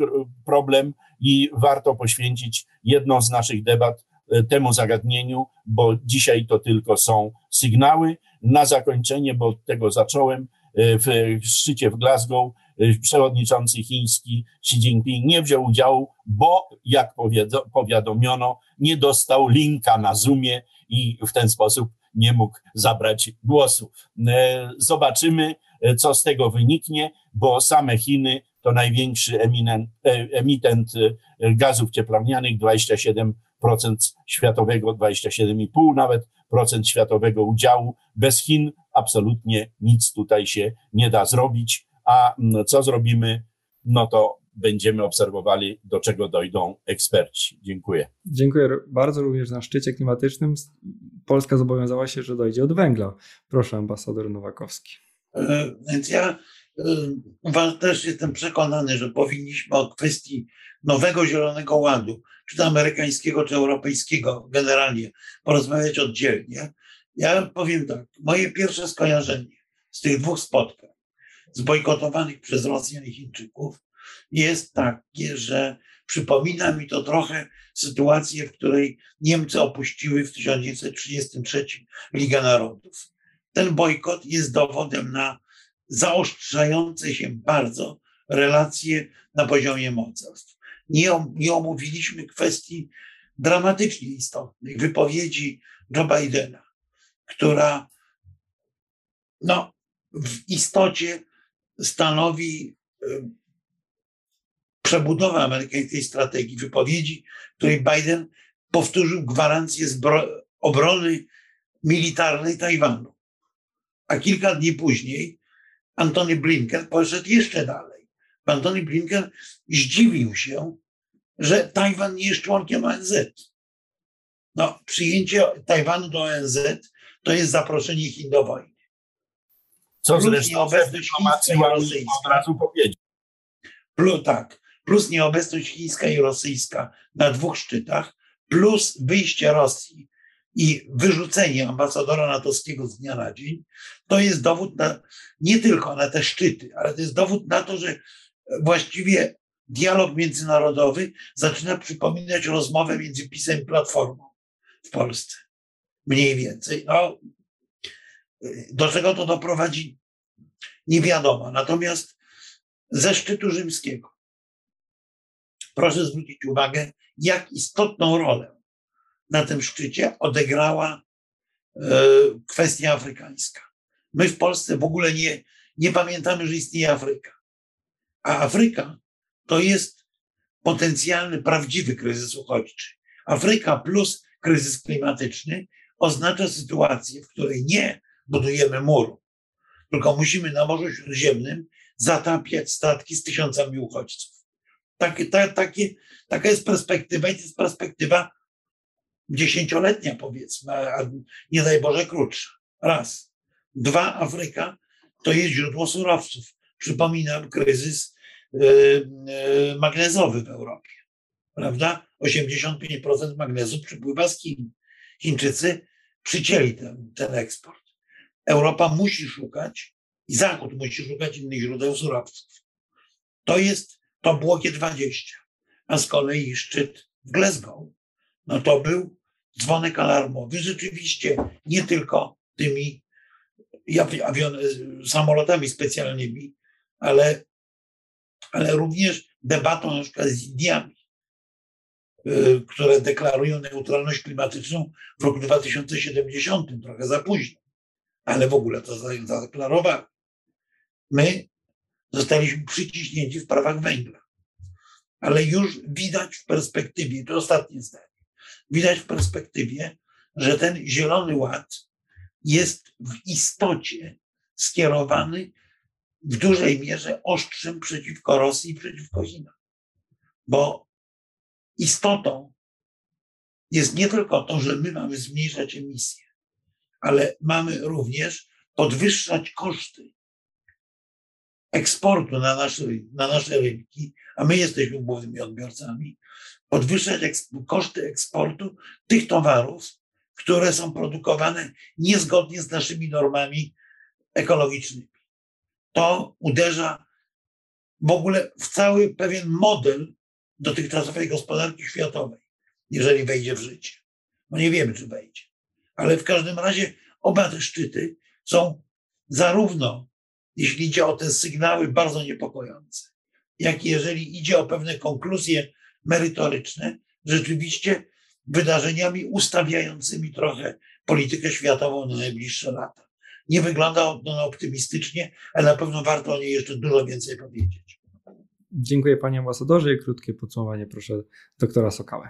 problem i warto poświęcić jedną z naszych debat temu zagadnieniu, bo dzisiaj to tylko są sygnały. Na zakończenie, bo od tego zacząłem, e, w szczycie w Glasgow e, przewodniczący chiński Xi Jinping nie wziął udziału, bo jak powiadomiono, nie dostał linka na Zoomie i w ten sposób nie mógł zabrać głosu. E, zobaczymy, co z tego wyniknie, bo same Chiny to największy eminent, emitent gazów cieplarnianych, 27% światowego, 27,5 nawet procent światowego udziału. Bez Chin absolutnie nic tutaj się nie da zrobić. A co zrobimy? No to będziemy obserwowali, do czego dojdą eksperci. Dziękuję. Dziękuję bardzo. Również na szczycie klimatycznym Polska zobowiązała się, że dojdzie od węgla. Proszę, ambasador Nowakowski. E, więc ja e, też jestem przekonany, że powinniśmy o kwestii nowego Zielonego Ładu, czy to amerykańskiego, czy europejskiego generalnie, porozmawiać oddzielnie. Ja powiem tak, moje pierwsze skojarzenie z tych dwóch spotkań, zbojkotowanych przez Rosjan i Chińczyków, jest takie, że przypomina mi to trochę sytuację, w której Niemcy opuściły w 1933 Ligę Narodów. Ten bojkot jest dowodem na zaostrzające się bardzo relacje na poziomie mocarstw nie, nie omówiliśmy kwestii dramatycznie istotnych, wypowiedzi Joe Bidena, która no, w istocie stanowi y, przebudowę amerykańskiej strategii, wypowiedzi, której Biden powtórzył gwarancję obrony militarnej Tajwanu. A kilka dni później Antony Blinken poszedł jeszcze dalej Antony Blinken zdziwił się, że Tajwan nie jest członkiem ONZ. No, przyjęcie Tajwanu do ONZ to jest zaproszenie Chin do wojny. Co plus zresztą nieobecność chińska i rosyjska. Od razu powiedzieć. Plus, tak, plus nieobecność chińska i rosyjska na dwóch szczytach, plus wyjście Rosji i wyrzucenie ambasadora natowskiego z dnia na dzień, to jest dowód na, nie tylko na te szczyty, ale to jest dowód na to, że właściwie dialog międzynarodowy zaczyna przypominać rozmowę między PiSem i Platformą w Polsce. Mniej więcej. No, do czego to doprowadzi, nie wiadomo. Natomiast ze szczytu rzymskiego proszę zwrócić uwagę, jak istotną rolę na tym szczycie odegrała e, kwestia afrykańska. My w Polsce w ogóle nie, nie pamiętamy, że istnieje Afryka. A Afryka to jest potencjalny, prawdziwy kryzys uchodźczy. Afryka plus kryzys klimatyczny oznacza sytuację, w której nie budujemy muru, tylko musimy na Morzu Śródziemnym zatapiać statki z tysiącami uchodźców. Takie, ta, takie, taka jest perspektywa i to jest perspektywa dziesięcioletnia powiedzmy, a nie daj Boże krótsza. Raz. Dwa, Afryka to jest źródło surowców. Przypominam kryzys yy, yy, magnezowy w Europie. Prawda? 85% magnezu przypływa z Chin. Chińczycy przycięli ten, ten eksport. Europa musi szukać i Zachód musi szukać innych źródeł surowców. To jest to było G20, a z kolei szczyt w Glasgow, no to był dzwonek alarmowy, rzeczywiście nie tylko tymi samolotami specjalnymi, ale, ale również debatą na przykład z Indiami, y, które deklarują neutralność klimatyczną w roku 2070, trochę za późno, ale w ogóle to zadeklarowały. My zostaliśmy przyciśnięci w prawach węgla. Ale już widać w perspektywie, to ostatnie zdanie, widać w perspektywie, że ten zielony ład jest w istocie skierowany w dużej mierze ostrzem przeciwko Rosji i przeciwko Chinom. Bo istotą jest nie tylko to, że my mamy zmniejszać emisje, ale mamy również podwyższać koszty eksportu na nasze, na nasze rynki, a my jesteśmy głównymi odbiorcami, podwyższać koszty eksportu tych towarów, które są produkowane niezgodnie z naszymi normami ekologicznymi. To uderza w ogóle w cały pewien model dotychczasowej gospodarki światowej, jeżeli wejdzie w życie. No nie wiemy, czy wejdzie. Ale w każdym razie oba te szczyty są zarówno jeśli idzie o te sygnały bardzo niepokojące, jak i jeżeli idzie o pewne konkluzje merytoryczne, rzeczywiście wydarzeniami ustawiającymi trochę politykę światową na najbliższe lata. Nie wygląda to na optymistycznie, ale na pewno warto o niej jeszcze dużo więcej powiedzieć. Dziękuję panie ambasadorze i krótkie podsumowanie proszę doktora Sokałę.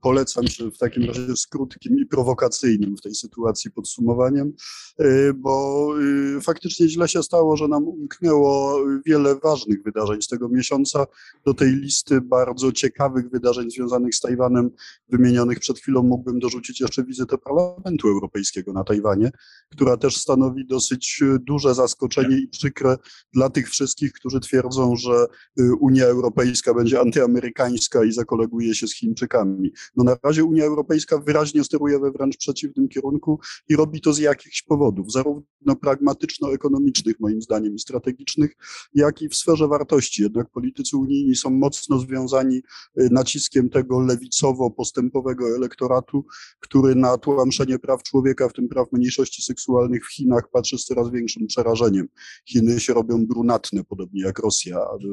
Polecam się w takim razie z krótkim i prowokacyjnym w tej sytuacji podsumowaniem, y, bo y, faktycznie źle się stało, że nam umknęło wiele ważnych wydarzeń z tego miesiąca. Do tej listy bardzo ciekawych wydarzeń związanych z Tajwanem, wymienionych przed chwilą, mógłbym dorzucić jeszcze wizytę Parlamentu Europejskiego na Tajwanie, która też stanowi dosyć duże zaskoczenie i przykre dla tych wszystkich, którzy twierdzą, że y, Unia Europejska będzie antyamerykańska i zakoleguje się z Chińczykami. No na razie Unia Europejska wyraźnie steruje we wręcz przeciwnym kierunku i robi to z jakichś powodów, zarówno pragmatyczno-ekonomicznych moim zdaniem i strategicznych, jak i w sferze wartości. Jednak politycy unijni są mocno związani y, naciskiem tego lewicowo-postępowego elektoratu, który na tłamszenie praw człowieka, w tym praw mniejszości seksualnych w Chinach patrzy z coraz większym przerażeniem. Chiny się robią brunatne, podobnie jak Rosja, y,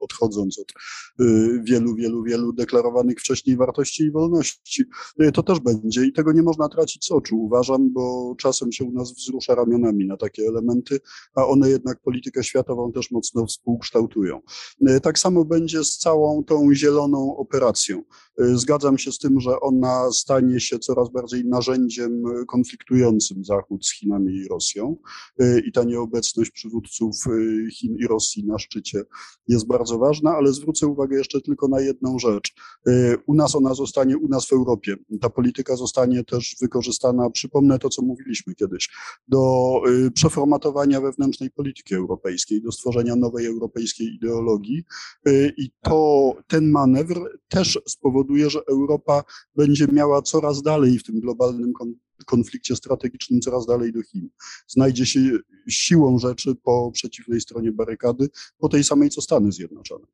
odchodząc od y, wielu, wielu, wielu deklarowanych wcześniej wartości i wolności. Y, to też będzie i tego nie można tracić z oczu, uważam, bo czasem się u nas wzrusza ramionami na takie elementy, a one jednak politykę światową też mocno współkształtują. Y, tak samo będzie z całą tą zieloną operacją. Y, zgadzam się z tym, że ona stanie się coraz bardziej narzędziem konfliktującym Zachód z Chinami i Rosją i ta nieobecność przywódców Chin i Rosji na szczycie jest bardzo ważna, ale zwrócę uwagę jeszcze tylko na jedną rzecz. U nas ona zostanie u nas w Europie. Ta polityka zostanie też wykorzystana, przypomnę to, co mówiliśmy kiedyś, do y, przeformatowania wewnętrznej polityki europejskiej, do stworzenia nowej europejskiej ideologii y, i to ten manewr też spowoduje, że Europa będzie miała coraz dalej w tym globalnym konflikcie strategicznym coraz dalej do Chin. Znajdzie się siłą rzeczy po przeciwnej stronie barykady, po tej samej co Stany Zjednoczone.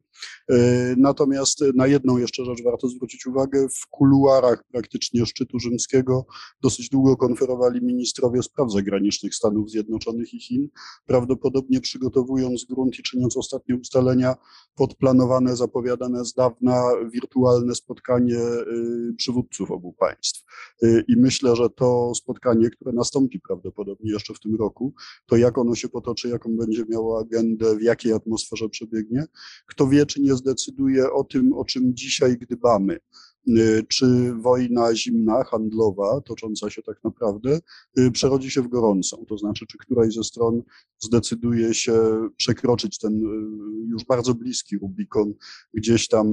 E, natomiast na jedną jeszcze rzecz warto zwrócić uwagę. W kuluarach praktycznie szczytu rzymskiego dosyć długo konferowali ministrowie spraw zagranicznych Stanów Zjednoczonych i Chin, prawdopodobnie przygotowując grunt i czyniąc ostatnie ustalenia pod planowane, zapowiadane z dawna wirtualne spotkanie y, przywódców obu państw. Y, I myślę, że to spotkanie, które nastąpi prawdopodobnie jeszcze w tym roku, to jak ono się potoczy, jaką będzie miało agendę, w jakiej atmosferze przebiegnie, kto wie, czy nie zdecyduje o tym, o czym dzisiaj gdybamy. Y, Czy wojna zimna, handlowa, tocząca się tak naprawdę, y, przerodzi się w gorącą? To znaczy, czy któraś ze stron zdecyduje się przekroczyć ten y, już bardzo bliski Rubikon gdzieś tam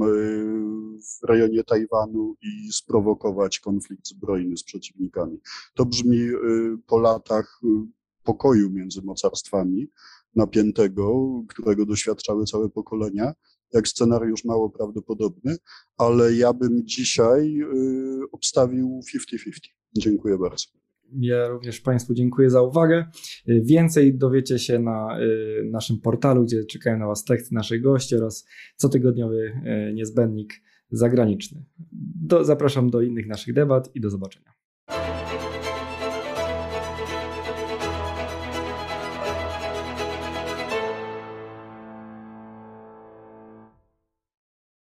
w rejonie Tajwanu i sprowokować konflikt zbrojny z przeciwnikami? To brzmi po latach pokoju między mocarstwami napiętego, którego doświadczały całe pokolenia, jak scenariusz mało prawdopodobny, ale ja bym dzisiaj y, obstawił 50-50. Dziękuję bardzo. Ja również Państwu dziękuję za uwagę. Więcej dowiecie się na y, naszym portalu, gdzie czekają na Was teksty naszych gości oraz cotygodniowy y, niezbędnik zagraniczny. Do, zapraszam do innych naszych debat i do zobaczenia.